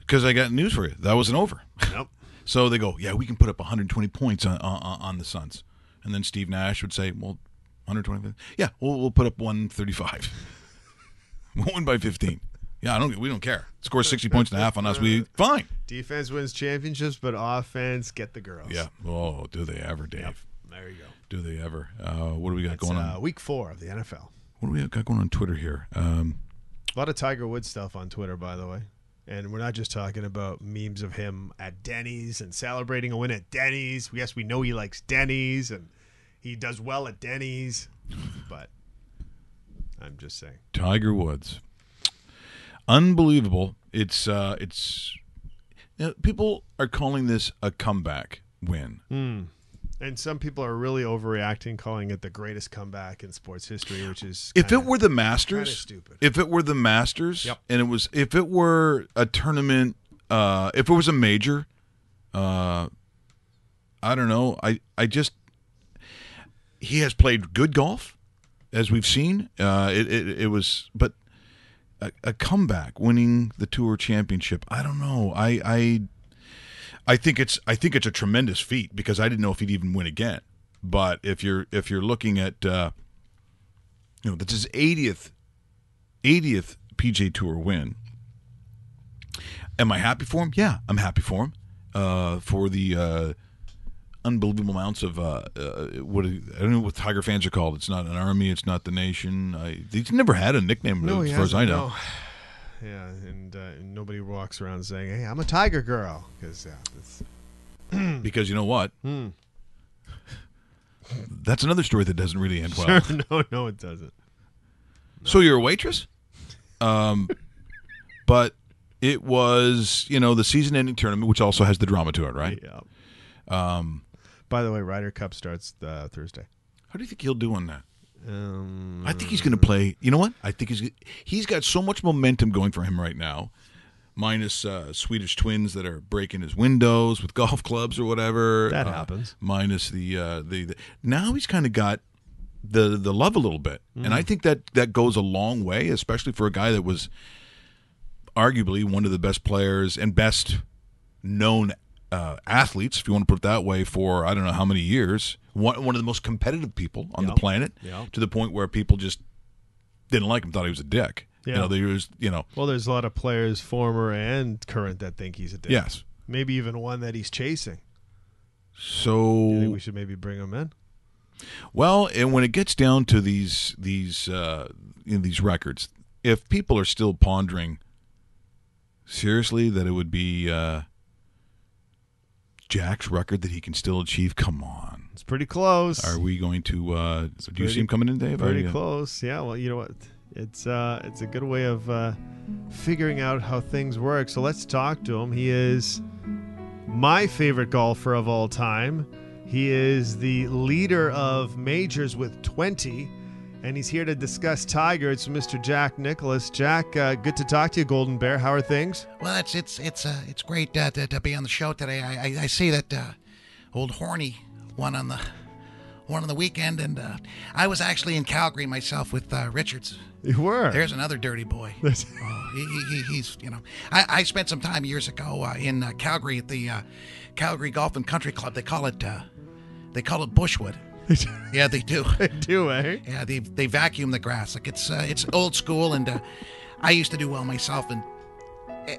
Because I got news for you. That wasn't over. Nope. So they go, yeah, we can put up 120 points on on, on the Suns, and then Steve Nash would say, well, 120. Yeah, we'll, we'll put up 135. we'll win by 15. Yeah, I don't. We don't care. Score 60 points and a half on us. We fine. Defense wins championships, but offense get the girls. Yeah. Oh, do they ever, Dave? There you go. Do they ever? Uh, what do we got going uh, on? week four of the NFL. What do we got going on Twitter here? Um, A lot of Tiger Woods stuff on Twitter, by the way. And we're not just talking about memes of him at Denny's and celebrating a win at Denny's. Yes, we know he likes Denny's and he does well at Denny's, but I'm just saying. Tiger Woods. Unbelievable. It's uh it's you know, people are calling this a comeback win. And some people are really overreacting, calling it the greatest comeback in sports history, which is If kinda- it were the Masters, stupid. if it were the Masters Yep. and it was if it were a tournament uh if it was a major uh I don't know. I I just he has played good golf as we've seen. Uh it it, it was but a, a comeback winning the tour championship. I don't know. I I I think it's I think it's a tremendous feat because I didn't know if he'd even win again. But if you're if you're looking at uh, you know that's his 80th 80th PGA Tour win. Am I happy for him? Yeah, I'm happy for him. Uh, for the uh, unbelievable amounts of uh, uh, what I don't know what Tiger fans are called. It's not an army. It's not the nation. I, he's never had a nickname No, as far as I know. no. Yeah, and uh, nobody walks around saying, "Hey, I'm a Tiger girl," because yeah, Because you know what? Hmm. That's another story that doesn't really end well. no, no, it doesn't. So you're a waitress? Um, but it was, you know, the season ending tournament, which also has the drama to it, right? Yeah. Um. By the way, Ryder Cup starts uh, Thursday. How do you think he'll do on that? Um, I think he's going to play. You know what? I think he's he's got so much momentum going for him right now. Minus uh, Swedish twins that are breaking his windows with golf clubs or whatever. That Uh, happens. Minus the, uh, the the now he's kind of got the the love a little bit, and Mm. I think that that goes a long way, especially for a guy that was arguably one of the best players and best known uh, athletes, if you want to put it that way, for I don't know how many years. One, one of the most competitive people on Yeah. the planet, Yeah. to the point where people just didn't like him, thought he was a dick. You Yeah. know, there was, you know, well, there's a lot of players, former and current, that think he's a dick. yes. Maybe even one that he's chasing. You think So we should maybe bring him in? Well, and when it gets down to these these uh, you these records, if people are still pondering seriously that it would be uh, Jack's record that he can still achieve, come on. It's pretty close. Are we going to? Uh, do you see him coming in, Dave? Pretty I- close. Yeah. Well, you know what? It's uh, it's a good way of uh, figuring out how things work. So let's talk to him. He is my favorite golfer of all time. He is the leader of majors with 20, and he's here to discuss Tiger. It's Mr. Jack Nicklaus. Jack, uh, good to talk to you, Golden Bear. How are things? Well, it's it's it's uh, it's great uh, to, to be on the show today. I I, I see that uh, old Horny won on the one on the weekend, and uh, I was actually in Calgary myself with uh, Richards. You were. There's another dirty boy. Oh, he, he, he- he's you know I, I spent some time years ago uh, in uh, Calgary at the uh, Calgary Golf and Country Club. They call it uh, they call it Bushwood. yeah, they do. do, eh? Yeah, they they vacuum the grass like it's uh, it's old school, and uh, I used to do well myself. And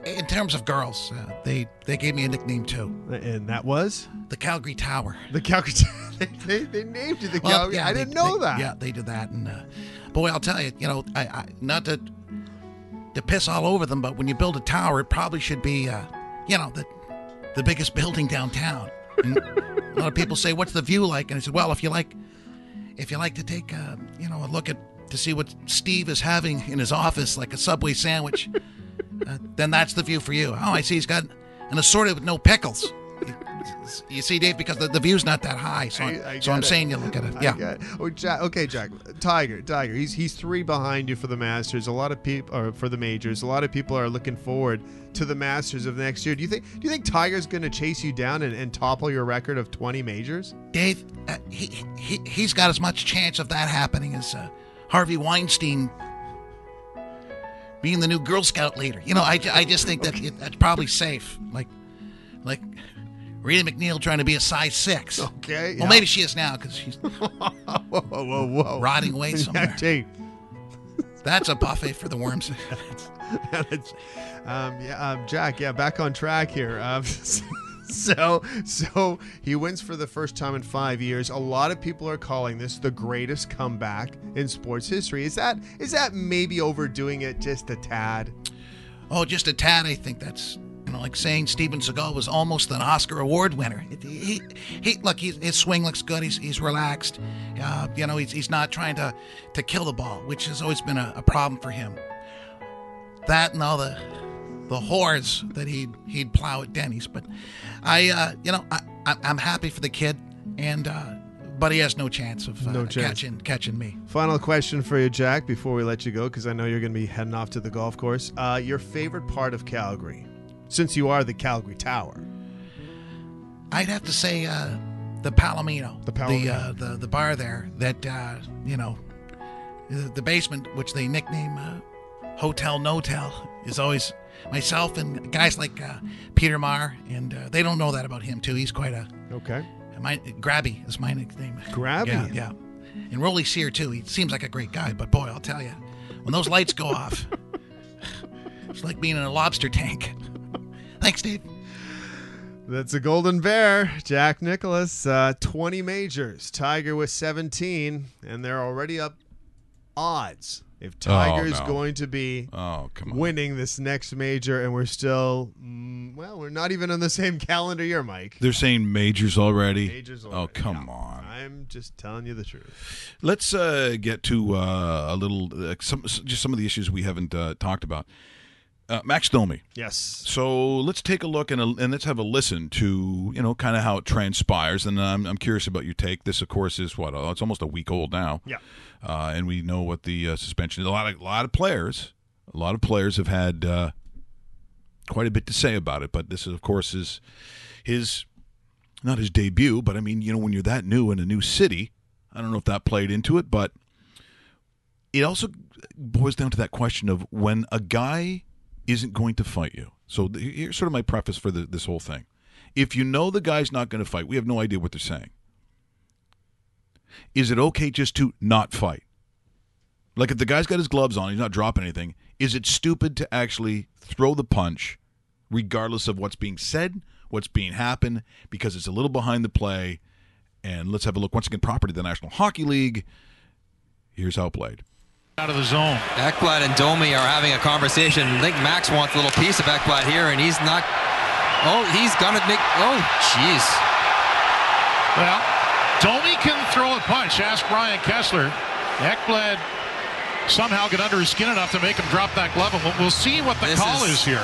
in terms of girls, uh, they they gave me a nickname too, And that was the Calgary Tower. the Calgary. they, they, they named you the Well, Calgary. I they- didn't know they- that. Yeah, they did that, and uh, boy, I'll tell you, you know, I, I not to to piss all over them, but when you build a tower, it probably should be, uh, you know, the the biggest building downtown. A lot of people say, "What's the view like?" And I said, "Well, if you like, if you like to take, uh, you know, a look at to see what Steve is having in his office, like a Subway sandwich, uh, then that's the view for you." Oh, I see, he's got an assorted with no pickles. You see, Dave, because the, the view's not that high, so, I'm, I so I'm it. saying you look at it. Yeah. it. Oh, Jack, okay, Jack. Tiger, Tiger. He's he's three behind you for the Masters. A lot of people, or for the majors. A lot of people are looking forward to the Masters of next year. Do you think? Do you think Tiger's going to chase you down and, and topple your record of twenty majors? Dave, uh, he, he, he's got as much chance of that happening as uh, Harvey Weinstein being the new Girl Scout leader. You know, I, I just think that it, that's probably safe. Like, like Rita MacNeil trying to be a size six. Okay. Well, maybe she is now because she's Whoa, whoa, whoa! rotting away somewhere. Jake. That's a buffet for the worms. um, yeah, um, Jack. Yeah, back on track here. Um, so, so he wins for the first time in five years. A lot of people are calling this the greatest comeback in sports history. Is that is that maybe overdoing it just a tad? Oh, just a tad. I think that's know like saying Steven Seagal was almost an Oscar award winner. He, he, look, he's, his swing looks good. He's, he's relaxed. Uh, you know, he's, he's not trying to, to kill the ball, which has always been a, a problem for him. That and all the the whores that he'd he'd plow at Denny's. But I, uh, you know, I, I I'm happy for the kid, and uh, but he has no chance of uh, No chance. catching catching me. Final question for you, Jack, before we let you go, because I know you're going to be heading off to the golf course. Uh, your favorite part of Calgary, since you are the Calgary Tower. I'd have to say uh, the Palomino, The the uh, the the bar there that uh, you know, the, the basement, which they nickname uh, Hotel Notel, is always myself and guys like uh, Peter Marr, and uh, they don't know that about him too. He's quite a Okay. my Grabby is my nickname. Grabby? yeah, yeah, and Rolly Sear too. He seems like a great guy, but boy, I'll tell you, when those lights go off, it's like being in a lobster tank. Thanks, Dave. That's a golden bear, Jack Nicklaus. Uh, 20 majors, Tiger with 17, and they're already up odds. If Tiger is no. going to be Oh, come on. winning this next major, and we're still, mm, well, we're not even on the same calendar year, Mike. They're saying majors already. Majors Oh, come yeah. on. I'm just telling you the truth. Let's uh, get to uh, a little uh, some just some of the issues we haven't uh, talked about. Uh, Max Domi. Yes. So let's take a look and, a, and let's have a listen to you know kind of how it transpires. And I'm, I'm curious about your take. This, of course, is what oh, it's almost a week old now. Yeah. Uh, and we know what the uh, suspension is. A lot of a lot of players, a lot of players have had uh, quite a bit to say about it. But this, is, of course, is his not his debut. But I mean, you know, when you're that new in a new city, I don't know if that played into it, but it also boils down to that question of when a guy isn't going to fight you. So here's sort of my preface for the, this whole thing. If you know the guy's not going to fight, we have no idea what they're saying. Is it okay just to not fight? Like if the guy's got his gloves on, he's not dropping anything. Is it stupid to actually throw the punch, regardless of what's being said, what's being happened, because it's a little behind the play? And let's have a look once again. Property of the National Hockey League. Here's how it played. Out of the zone. Ekblad and Domi are having a conversation. I think Max wants a little piece of Ekblad here, and he's not. Oh, he's gonna make. Oh, jeez. Well, Domi can throw a punch. Ask Brian Kessler. Ekblad somehow get under his skin enough to make him drop that glove. And we'll, see what the This call is- is here.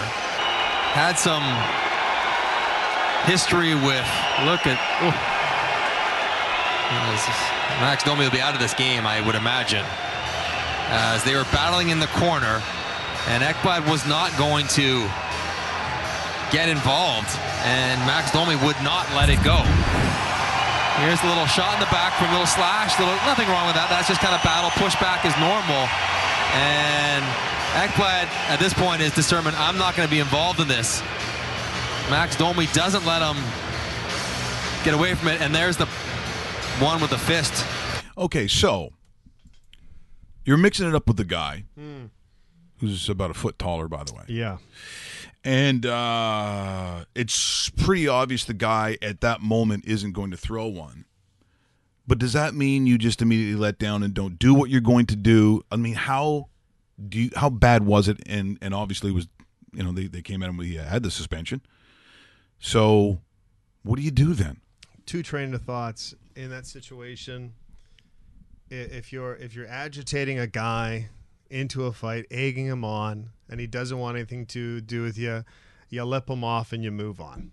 Had some history with. Look at. oh. Max Domi will be out of this game, I would imagine, as they were battling in the corner, and Ekblad was not going to get involved, and Max Domi would not let it go. Here's a little shot in the back from little slash. Little, nothing wrong with that. That's just kind of battle. Pushback is normal. And Ekblad, at this point, is determined, I'm not going to be involved in this. Max Domi doesn't let him get away from it. And there's the one with the fist. Okay, so you're mixing it up with the guy who's about a foot taller, by the way. Yeah. And uh, it's pretty obvious the guy at that moment isn't going to throw one. But does that mean you just immediately let down and don't do what you're going to do? I mean, how do you, how bad was it? And and obviously it was you know they, they came at him we had the suspension. So what do you do then? two train of thoughts in that situation. If you're if you're agitating a guy into a fight, egging him on, and he doesn't want anything to do with you, you lip him off and you move on.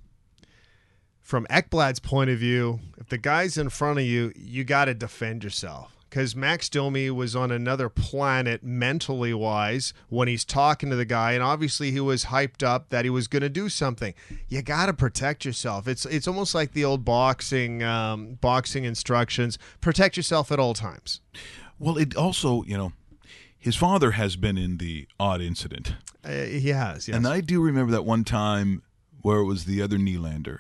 from Ekblad's point of view, if the guy's in front of you, you got to defend yourself. Because Max Domi was on another planet mentally wise when he's talking to the guy, and obviously he was hyped up that he was going to do something. You got to protect yourself. It's it's almost like the old boxing um, boxing instructions: protect yourself at all times. Well, it also, you know, his father has been in the odd incident. Uh, he has, yes. And I do remember that one time where it was the other Nylander.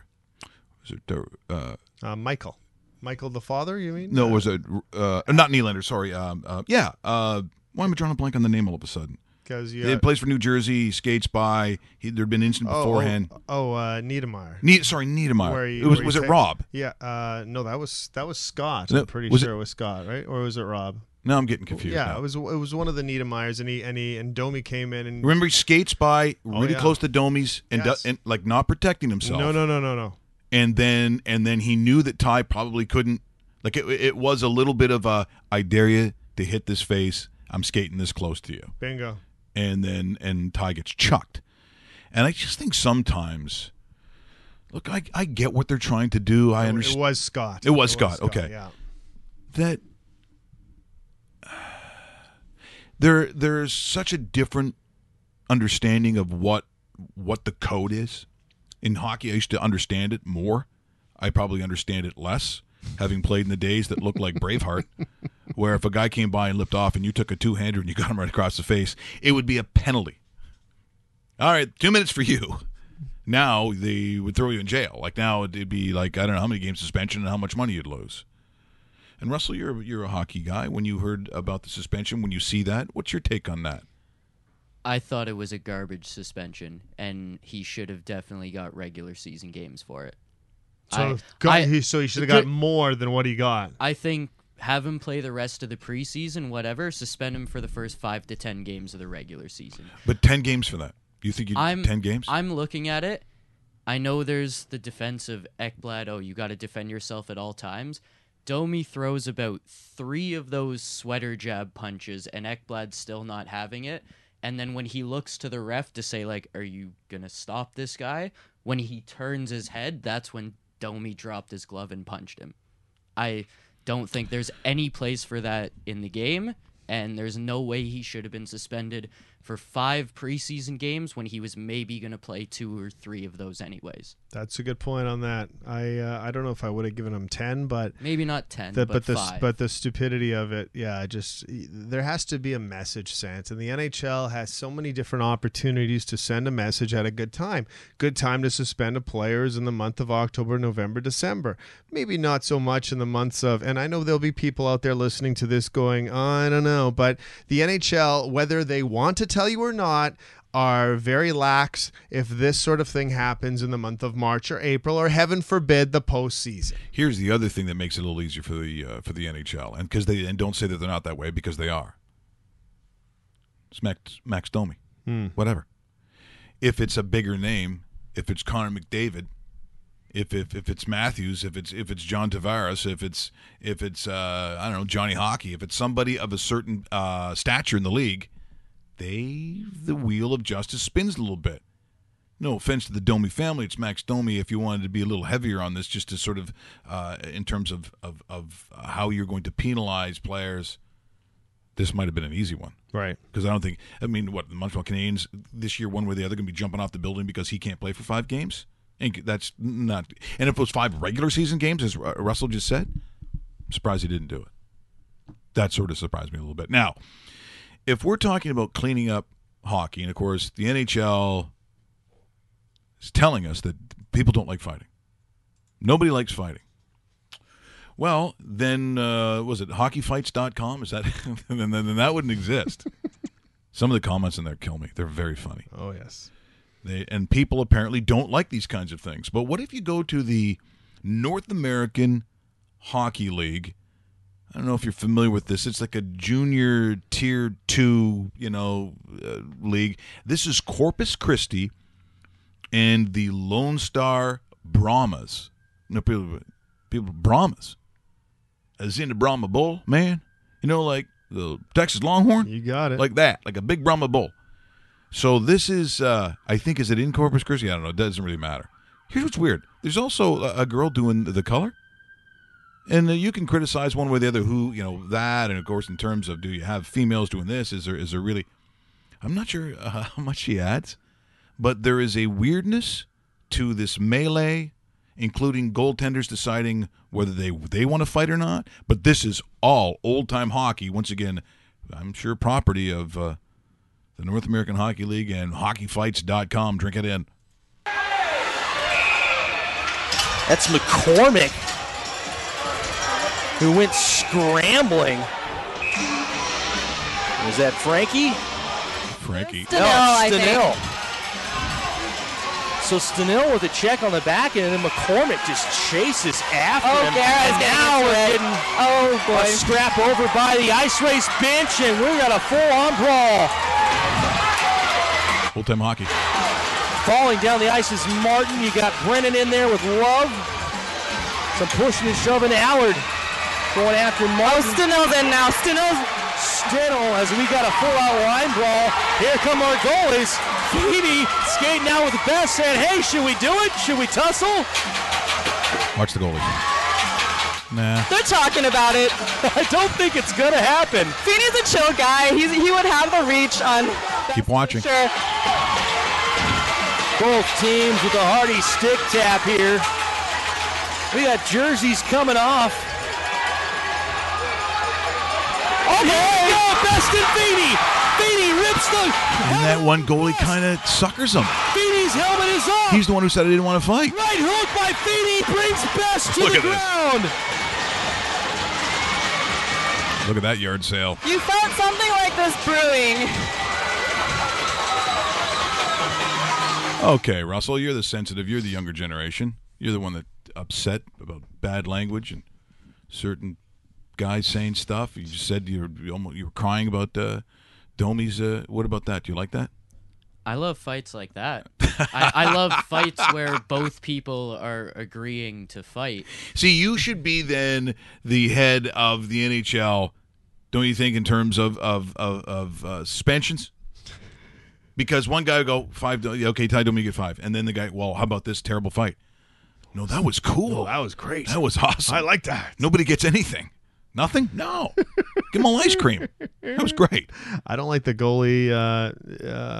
Was it uh, uh, Michael? Michael the father? You mean? No, it was a uh, not Nylander? Sorry. Um, uh, yeah. Uh, why am I drawing a blank on the name all of a sudden? Because yeah, he plays for New Jersey. He skates by. He, there'd been an incident oh, beforehand. Oh, oh uh, Niedermayer. Ne- sorry, Niedermayer. You, it was was it Rob? Yeah. Uh, no, that was that was Scott. No, I'm pretty sure it, it was Scott, right? Or was it Rob? No, I'm getting confused. Yeah, now. it was it was one of the Niedermayers, and he and he and Domi came in and remember he skates by really oh, yeah. close to Domi's and, yes. do, and like not protecting himself. No, no, no, no, no. And then and then he knew that Tie probably couldn't like it, it was a little bit of a I dare you to hit this face. I'm skating this close to you. Bingo. And then and Tie gets chucked. And I just think sometimes look, I I get what they're trying to do. I understand. It was Scott. It was, it was Scott. Scott. Okay. Yeah. That there there's such a different understanding of what what the code is. In hockey, I used to understand it more. I probably understand it less having played in the days that looked like Braveheart, where if a guy came by and lipped off and you took a two hander and you got him right across the face, it would be a penalty. All right, two minutes for you. Now they would throw you in jail. Like now it'd be like I don't know how many games suspension and how much money you'd lose. And Russell, you're you're a hockey guy. When you heard about the suspension, when you see that, what's your take on that? I thought it was a garbage suspension, and he should have definitely got regular season games for it. So, I, I, he, so he should have got more than what he got. I think have him play the rest of the preseason, whatever. Suspend him for the first five to ten games of the regular season. But ten games for that? You think you I'm, ten games? I'm looking at it. I know there's the defense of Ekblad. Oh, you got to defend yourself at all times. Domi throws about three of those sweater jab punches, and Ekblad's still not having it. And then when he looks to the ref to say, like, are you to stop this guy? When he turns his head, that's when Domi dropped his glove and punched him. I don't think there's any place for that in the game, and there's no way he should have been suspended for five preseason games when he was maybe going to play two or three of those anyways. That's a good point on that. I uh, I don't know if I would have given him ten, but maybe not ten, the, but, but the but the stupidity of it, yeah, just there has to be a message sent, and the NHL has so many different opportunities to send a message at a good time. Good time to suspend a player is in the month of October, November, December. Maybe not so much in the months of, and I know there'll be people out there listening to this going, oh, I don't know, but the NHL, whether they want to tell you or not, are very lax if this sort of thing happens in the month of March or April, or heaven forbid, the postseason. Here's the other thing that makes it a little easier for the uh, for the NHL, and because they and don't say that they're not that way because they are. It's Max Max Domi, hmm. whatever. If it's a bigger name, if it's Connor McDavid, if if if it's Matthews, if it's if it's John Tavares, if it's if it's uh, I don't know Johnny Hockey, if it's somebody of a certain uh, stature in the league they the wheel of justice spins a little bit. No offense to the Domi family, it's Max Domi. If you wanted to be a little heavier on this, just to sort of uh, in terms of, of of how you're going to penalize players, this might have been an easy one, right? Because I don't think I mean what the Montreal Canadiens this year, one way or the other, going to be jumping off the building because he can't play for five games. And that's not. And if it was five regular season games, as Russell just said, I'm surprised he didn't do it. That sort of surprised me a little bit. Now, if we're talking about cleaning up hockey, and of course the NHL is telling us that people don't like fighting. Nobody likes fighting. Well, then uh, was it hockeyfights.com? Is that then, then that wouldn't exist. Some of the comments in there kill me. They're very funny. Oh yes. They, and people apparently don't like these kinds of things. But what if you go to the North American Hockey League I don't know if you're familiar with this. It's like a junior tier two, you know, uh, league. This is Corpus Christi and the Lone Star Brahmas. No people, people Brahmas, as in the Brahma Bull, man. You know, like the Texas Longhorn. You got it, like that, like a big Brahma Bull. So this is, uh, I think, is it in Corpus Christi? I don't know. It doesn't really matter. Here's what's weird. There's also a, a girl doing the color. And uh, you can criticize one way or the other who, you know, that. And of course, in terms of do you have females doing this? Is there, is there really. I'm not sure uh, how much she adds, but there is a weirdness to this melee, including goaltenders deciding whether they, they want to fight or not. But this is all old time hockey. Once again, I'm sure property of uh, the North American Hockey League and hockeyfights.com. Drink it in. That's McCormick who went scrambling. Was that Frankie? Frankie. no, I it's think. Stenil. So Stanil with a check on the back end, and then McCormick just chases after Oh, him. Garrett's and getting now we're getting Oh boy. a boy. scrap over by the IceRays bench, and we got a full-on brawl. Full-time hockey. Falling down the ice is Martin. You got Brennan in there with Love. Some pushing and shoving. Allard going after Oh, Martin. Stenil's in now. Stenil's. Stidle as we got a full-out line brawl. Here come our goalies. Feeney skating out with the best, saying, "Hey, should we do it? Should we tussle?" Watch the goalie. Nah. They're talking about it. I don't think it's gonna happen. Feeney's a chill guy. He's, he would have the reach on. Keep watching. Sure. Both teams with a hearty stick tap here. We got jerseys coming off. There we go! Best in Feeney. Feeney rips the. And that one goalie kind of suckers him. Feeney's helmet is off. He's the one who said I didn't want to fight. Right hook by Feeney brings Best to Look the at this. ground. Look at that yard sale. You felt something like this brewing. Okay, Russell, you're the sensitive. You're the younger generation. You're the one that upset about bad language and certain guys saying stuff. You just said you're you almost you were crying about uh, Domi's. Uh, what about that? Do you like that? I love fights like that. I, I love fights where both people are agreeing to fight. See, you should be then the head of the NHL, don't you think, in terms of of of, of uh, suspensions? Because one guy would go five. Okay, Ty, don't make five, and then the guy, well, how about this terrible fight? No, that was cool. that was great. That was awesome. I like that. Nobody gets anything. Nothing? No. Give him all ice cream. That was great. I don't like the goalie uh,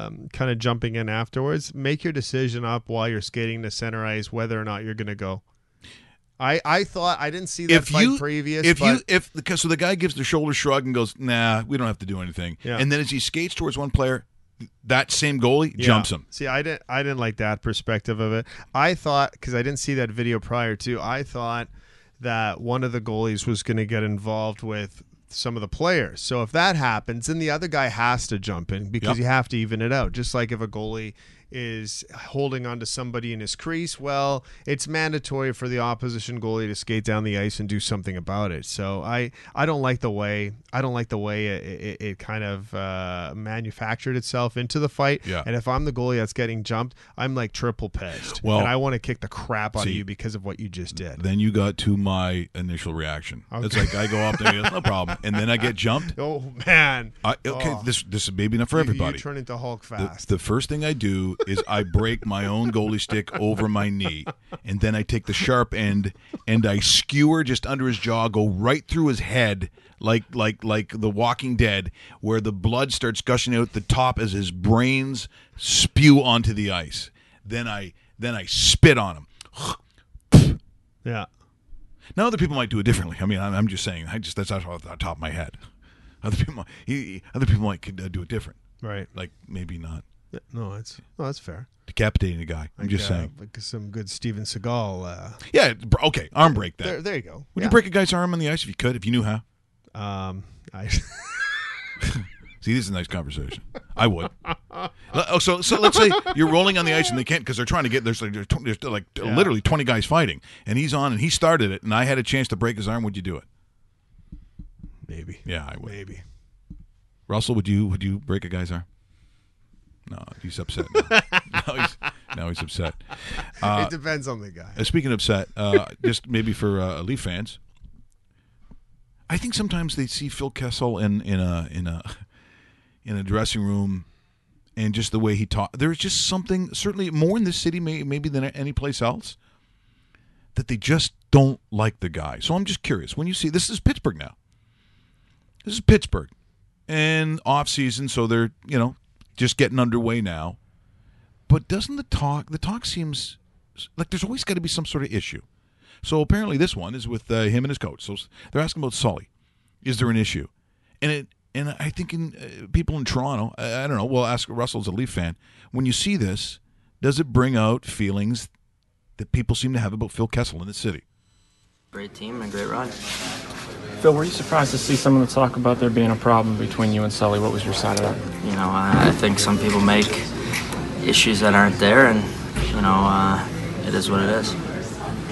um, kind of jumping in afterwards. Make your decision up while you're skating to center ice whether or not you're going to go. I, I thought I didn't see that If fight you previous. if you if because so the guy gives the shoulder shrug and goes, nah, we don't have to do anything. Yeah. And then as he skates towards one player, that same goalie Yeah. jumps him. See, I didn't I didn't like that perspective of it. I thought because I didn't see that video prior to, I thought that one of the goalies was going to get involved with some of the players. So if that happens, then the other guy has to jump in because Yep. you have to even it out. Just like if a goalie is holding on to somebody in his crease, well, it's mandatory for the opposition goalie to skate down the ice and do something about it. So I I don't like the way I don't like the way it, it, it kind of uh, manufactured itself into the fight. Yeah. And if I'm the goalie that's getting jumped, I'm like triple pissed. Well- and I want to kick the crap out See, of you because of what you just did. Then you got to my initial reaction. It's like I go up there, he no problem, and then I get jumped. Oh man. I, okay, Oh. this this is maybe not for everybody. You turn into Hulk the, fast. the first thing I do is I break my own goalie stick over my knee, and then I take the sharp end and I skewer just under his jaw, go right through his head, like like like The Walking Dead, where the blood starts gushing out the top as his brains spew onto the ice. Then I then I spit on him. yeah. Now other people might do it differently. I mean, I'm, I'm just saying. I just that's off the top of my head. Other people, he, other people might could, uh, do it different. Right. Like maybe not No, it's no, that's fair. decapitating a guy. I'm Like, just uh, saying. like some good Steven Seagal. Uh, Yeah, okay, arm break that. there, there you go. Would Yeah. you break a guy's arm on the ice if you could, if you knew how? Um, I. See, this is a nice conversation. I would. Oh, so so let's say you're rolling on the ice and they can't because they're trying to get there's like there's, there's like Yeah. literally 20 guys fighting and he's on and he started it and I had a chance to break his arm. Would you do it? Maybe. Yeah, I would. Maybe. Russell, would you would you break a guy's arm? No, he's upset. Now, now he's now he's upset. Uh, it depends on the guy. Uh, speaking of upset, uh, just maybe for uh, Leaf fans, I think sometimes they see Phil Kessel in in a in a in a dressing room, and just the way he talks. There's just something, certainly more in this city, may, maybe than any place else, that they just don't like the guy. So I'm just curious. When you see this is Pittsburgh now. This is Pittsburgh, and off season, so they're you know just getting underway now. But doesn't the talk? The talk seems like there's always got to be some sort of issue. So apparently, this one is with uh, him and his coach. So they're asking about Sully. Is there an issue? And it and I think in uh, people in Toronto, I, I don't know. We'll ask Russell's a Leaf fan. When you see this, does it bring out feelings that people seem to have about Phil Kessel in the city? Great team and great run. Phil, were you surprised to see some of the talk about there being a problem between you and Sully? What was your side of that? You know, uh, I think some people make issues that aren't there, and you know, uh, it is what it is.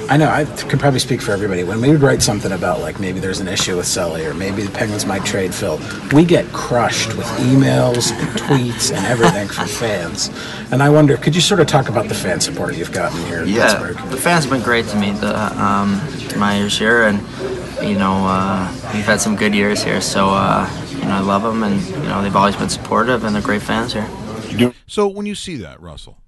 I know, I could probably speak for everybody. When we would write something about, like, maybe there's an issue with Sully or maybe the Penguins might trade Phil, we get crushed with emails and tweets and everything from fans. And I wonder, could you sort of talk about the fan support you've gotten here in Yeah, Pittsburgh? the fans have been great to me the, um, my years here, and you know, uh, we've had some good years here. So uh, you know, I love them, and you know, they've always been supportive, and they're great fans here. So when you see that, Russell,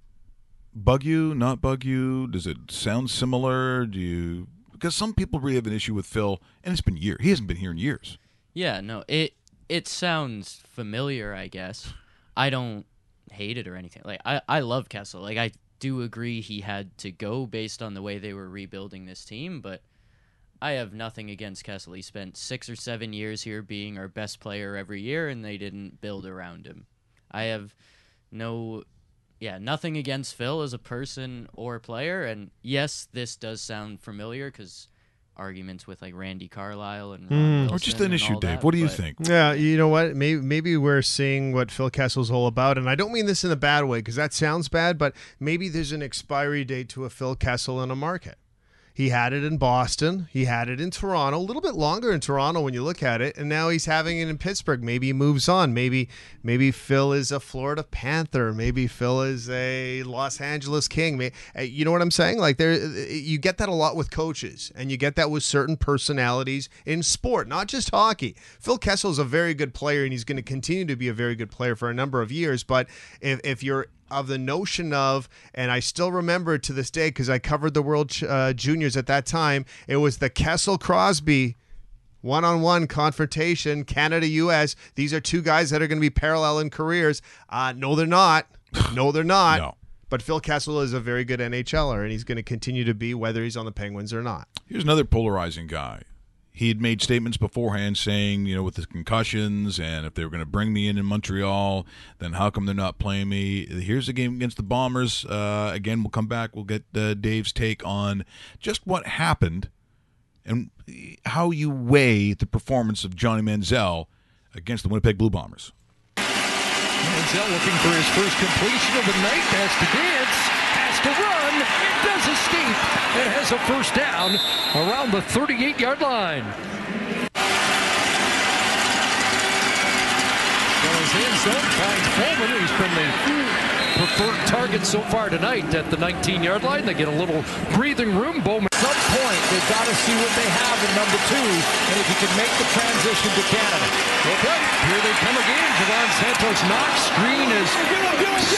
bug you, not bug you? Does it sound similar? Do you? Because some people really have an issue with Phil, and it's been years. He hasn't been here in years. Yeah, no, it it sounds familiar, I guess. I don't hate it or anything. Like I I love Kessel. Like I do agree he had to go based on the way they were rebuilding this team, but I have nothing against Kessel. He spent 6 or 7 years here being our best player every year and they didn't build around him. I have no yeah, nothing against Phil as a person or player and yes, this does sound familiar cuz arguments with like Randy Carlyle and Ron Hmm. Or just an issue, Dave. that, What do you but- think? Yeah, you know what? Maybe maybe we're seeing what Phil Kessel's all about, and I don't mean this in a bad way because that sounds bad. But maybe there's an expiry date to a Phil Kessel in a market. He had it in Boston. He had it in Toronto. A little bit longer in Toronto when you look at it, and now he's having it in Pittsburgh. Maybe he moves on. Maybe maybe Phil is a Florida Panther. Maybe Phil is a Los Angeles King. Uh, You know what I'm saying? Like there, you get that a lot with coaches, and you get that with certain personalities in sport, not just hockey. Phil Kessel is a very good player, and he's going to continue to be a very good player for a number of years. But if if you're of the notion of, and I still remember it to this day because I covered the World uh, Juniors at that time. It was the Kessel Crosby one on one confrontation, Canada US. These are two guys that are going to be parallel in careers. Uh, no, they're not. No, they're not. No. But Phil Kessel is a very good NHLer, and he's going to continue to be whether he's on the Penguins or not. Here's another polarizing guy. He had made statements beforehand saying, you know, with the concussions and if they were going to bring me in in Montreal, then how come they're not playing me? Here's a game against the Bombers. Uh, again, we'll come back. We'll get uh, Dave's take on just what happened and how you weigh the performance of Johnny Manziel against the Winnipeg Blue Bombers. Manziel looking for his first completion of the night. Has to run, does escape, and has a first down around the 38 yard line. Goes in zone, finds Coleman, who's been the preferred target so far tonight at the 19 yard line. They get a little breathing room. Bowman. At some point, they've got to see what they have in number two, and if you can make the transition to Canada. Okay, here they come again. Javon Santos knocks. Screen is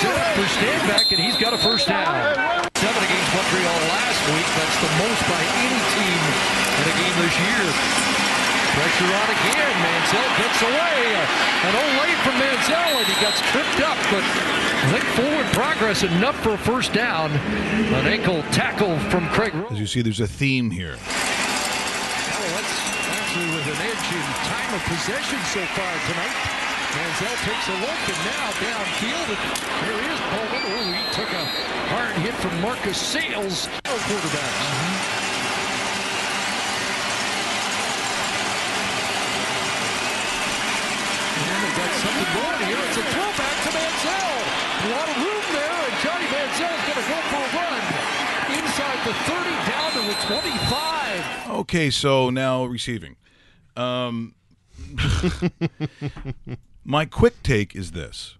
set up for Stanback, and he's got a first down. Seven against Montreal last week. That's the most by any team in a game this year. Pressure on again. Manziel gets away. An old Olay from Manziel, and he gets tripped up, but Think forward progress enough for a first down. An ankle tackle from Craig. As you see, there's a theme here. Well, that's actually with an edge in time of possession so far tonight. Manziel takes a look and now downfield. And there is Bowman. Oh, he took a hard hit from Marcus Sayles. Quarterback. And they got something going here. It's a throwback to Manziel. A lot of room there, and Johnny Manziel's going to go for a run. Inside the 30, down to the 25. Okay, so now receiving. Um, my quick take is this: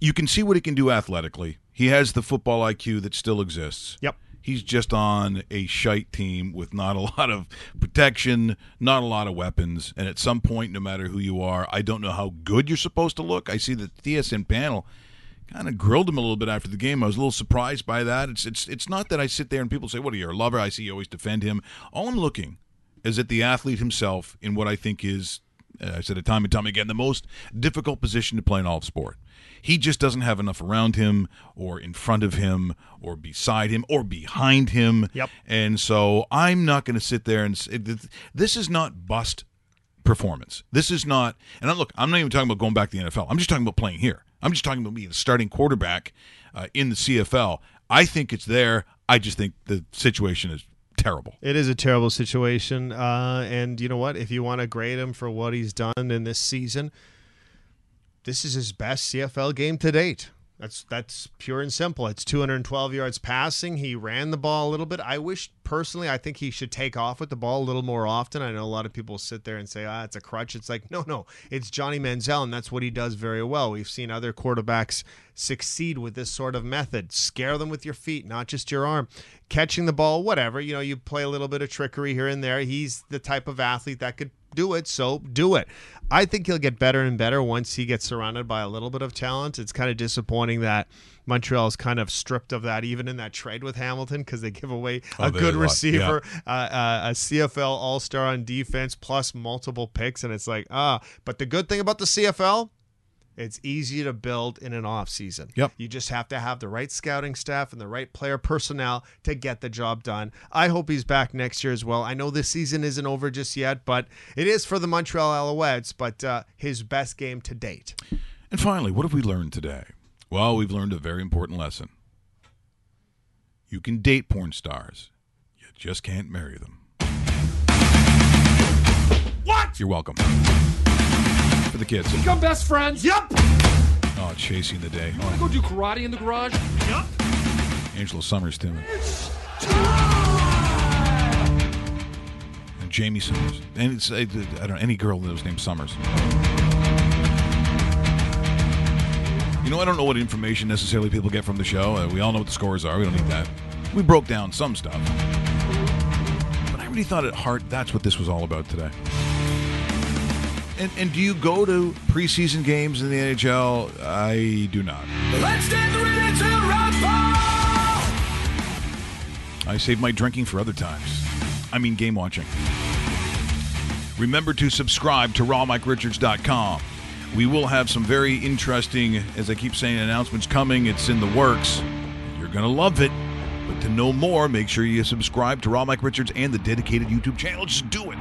you can see what he can do athletically. He has the football IQ that still exists. Yep. He's just on a shite team with not a lot of protection, not a lot of weapons, and at some point, no matter who you are, I don't know how good you're supposed to look. I see the TSN panel kind of grilled him a little bit after the game. I was a little surprised by that. It's it's it's not that I sit there and people say, "What are you, a lover?" I see you always defend him. All I'm looking is at the athlete himself in what I think is, uh, I said it time and time again, the most difficult position to play in all of sport. He just doesn't have enough around him, or in front of him, or beside him, or behind him. Yep. And so I'm not going to sit there and say, this is not bust performance. This is not, and look, I'm not even talking about going back to the NFL. I'm just talking about playing here. I'm just talking about being a starting quarterback uh, in the CFL. I think it's there. I just think the situation is terrible. It is a terrible situation. Uh, and you know what? If you want to grade him for what he's done in this season, this is his best CFL game to date. That's that's pure and simple. It's 212 yards passing. He ran the ball a little bit. I wish personally, I think he should take off with the ball a little more often. I know a lot of people sit there and say, "Ah, it's a crutch." It's like, no, no, it's Johnny Manziel, and that's what he does very well. We've seen other quarterbacks succeed with this sort of method. Scare them with your feet, not just your arm. Catching the ball, whatever. You know, you play a little bit of trickery here and there. He's the type of athlete that could do it, so do it. I think he'll get better and better once he gets surrounded by a little bit of talent. It's kind of disappointing that Montreal is kind of stripped of that, even in that trade with Hamilton, because they give away Oh, a good a receiver, uh, uh, a CFL All Star on defense, plus multiple picks, and it's like ah. But the good thing about the CFL. It's easy to build in an off season. Yep. You just have to have the right scouting staff and the right player personnel to get the job done. I hope he's back next year as well. I know this season isn't over just yet, but it is for the Montreal Alouettes, but uh, his best game to date. And finally, what have we learned today? Well, we've learned a very important lesson. You can date porn stars, you just can't marry them. What? You're welcome. For the kids. Become best friends. Yep. Oh, chasing the day. You want to go do karate in the garage? Yep. Angela Summers, Tim. And Jamie Summers. And it's, I, I don't know, any girl that was named Summers. You know, I don't know what information necessarily people get from the show. Uh, we all know what the scores are. We don't need that. We broke down some stuff. But I really thought at heart that's what this was all about today. And, and do you go to preseason games in the NHL? I do not. Let's get ready to rumble. I save my drinking for other times. I mean, game watching. Remember to subscribe to RawMikeRichards.com. We will have some very interesting, as I keep saying, announcements coming. It's in the works. You're going to love it. But to know more, make sure you subscribe to Raw Mike Richards and the dedicated YouTube channel. Just do it.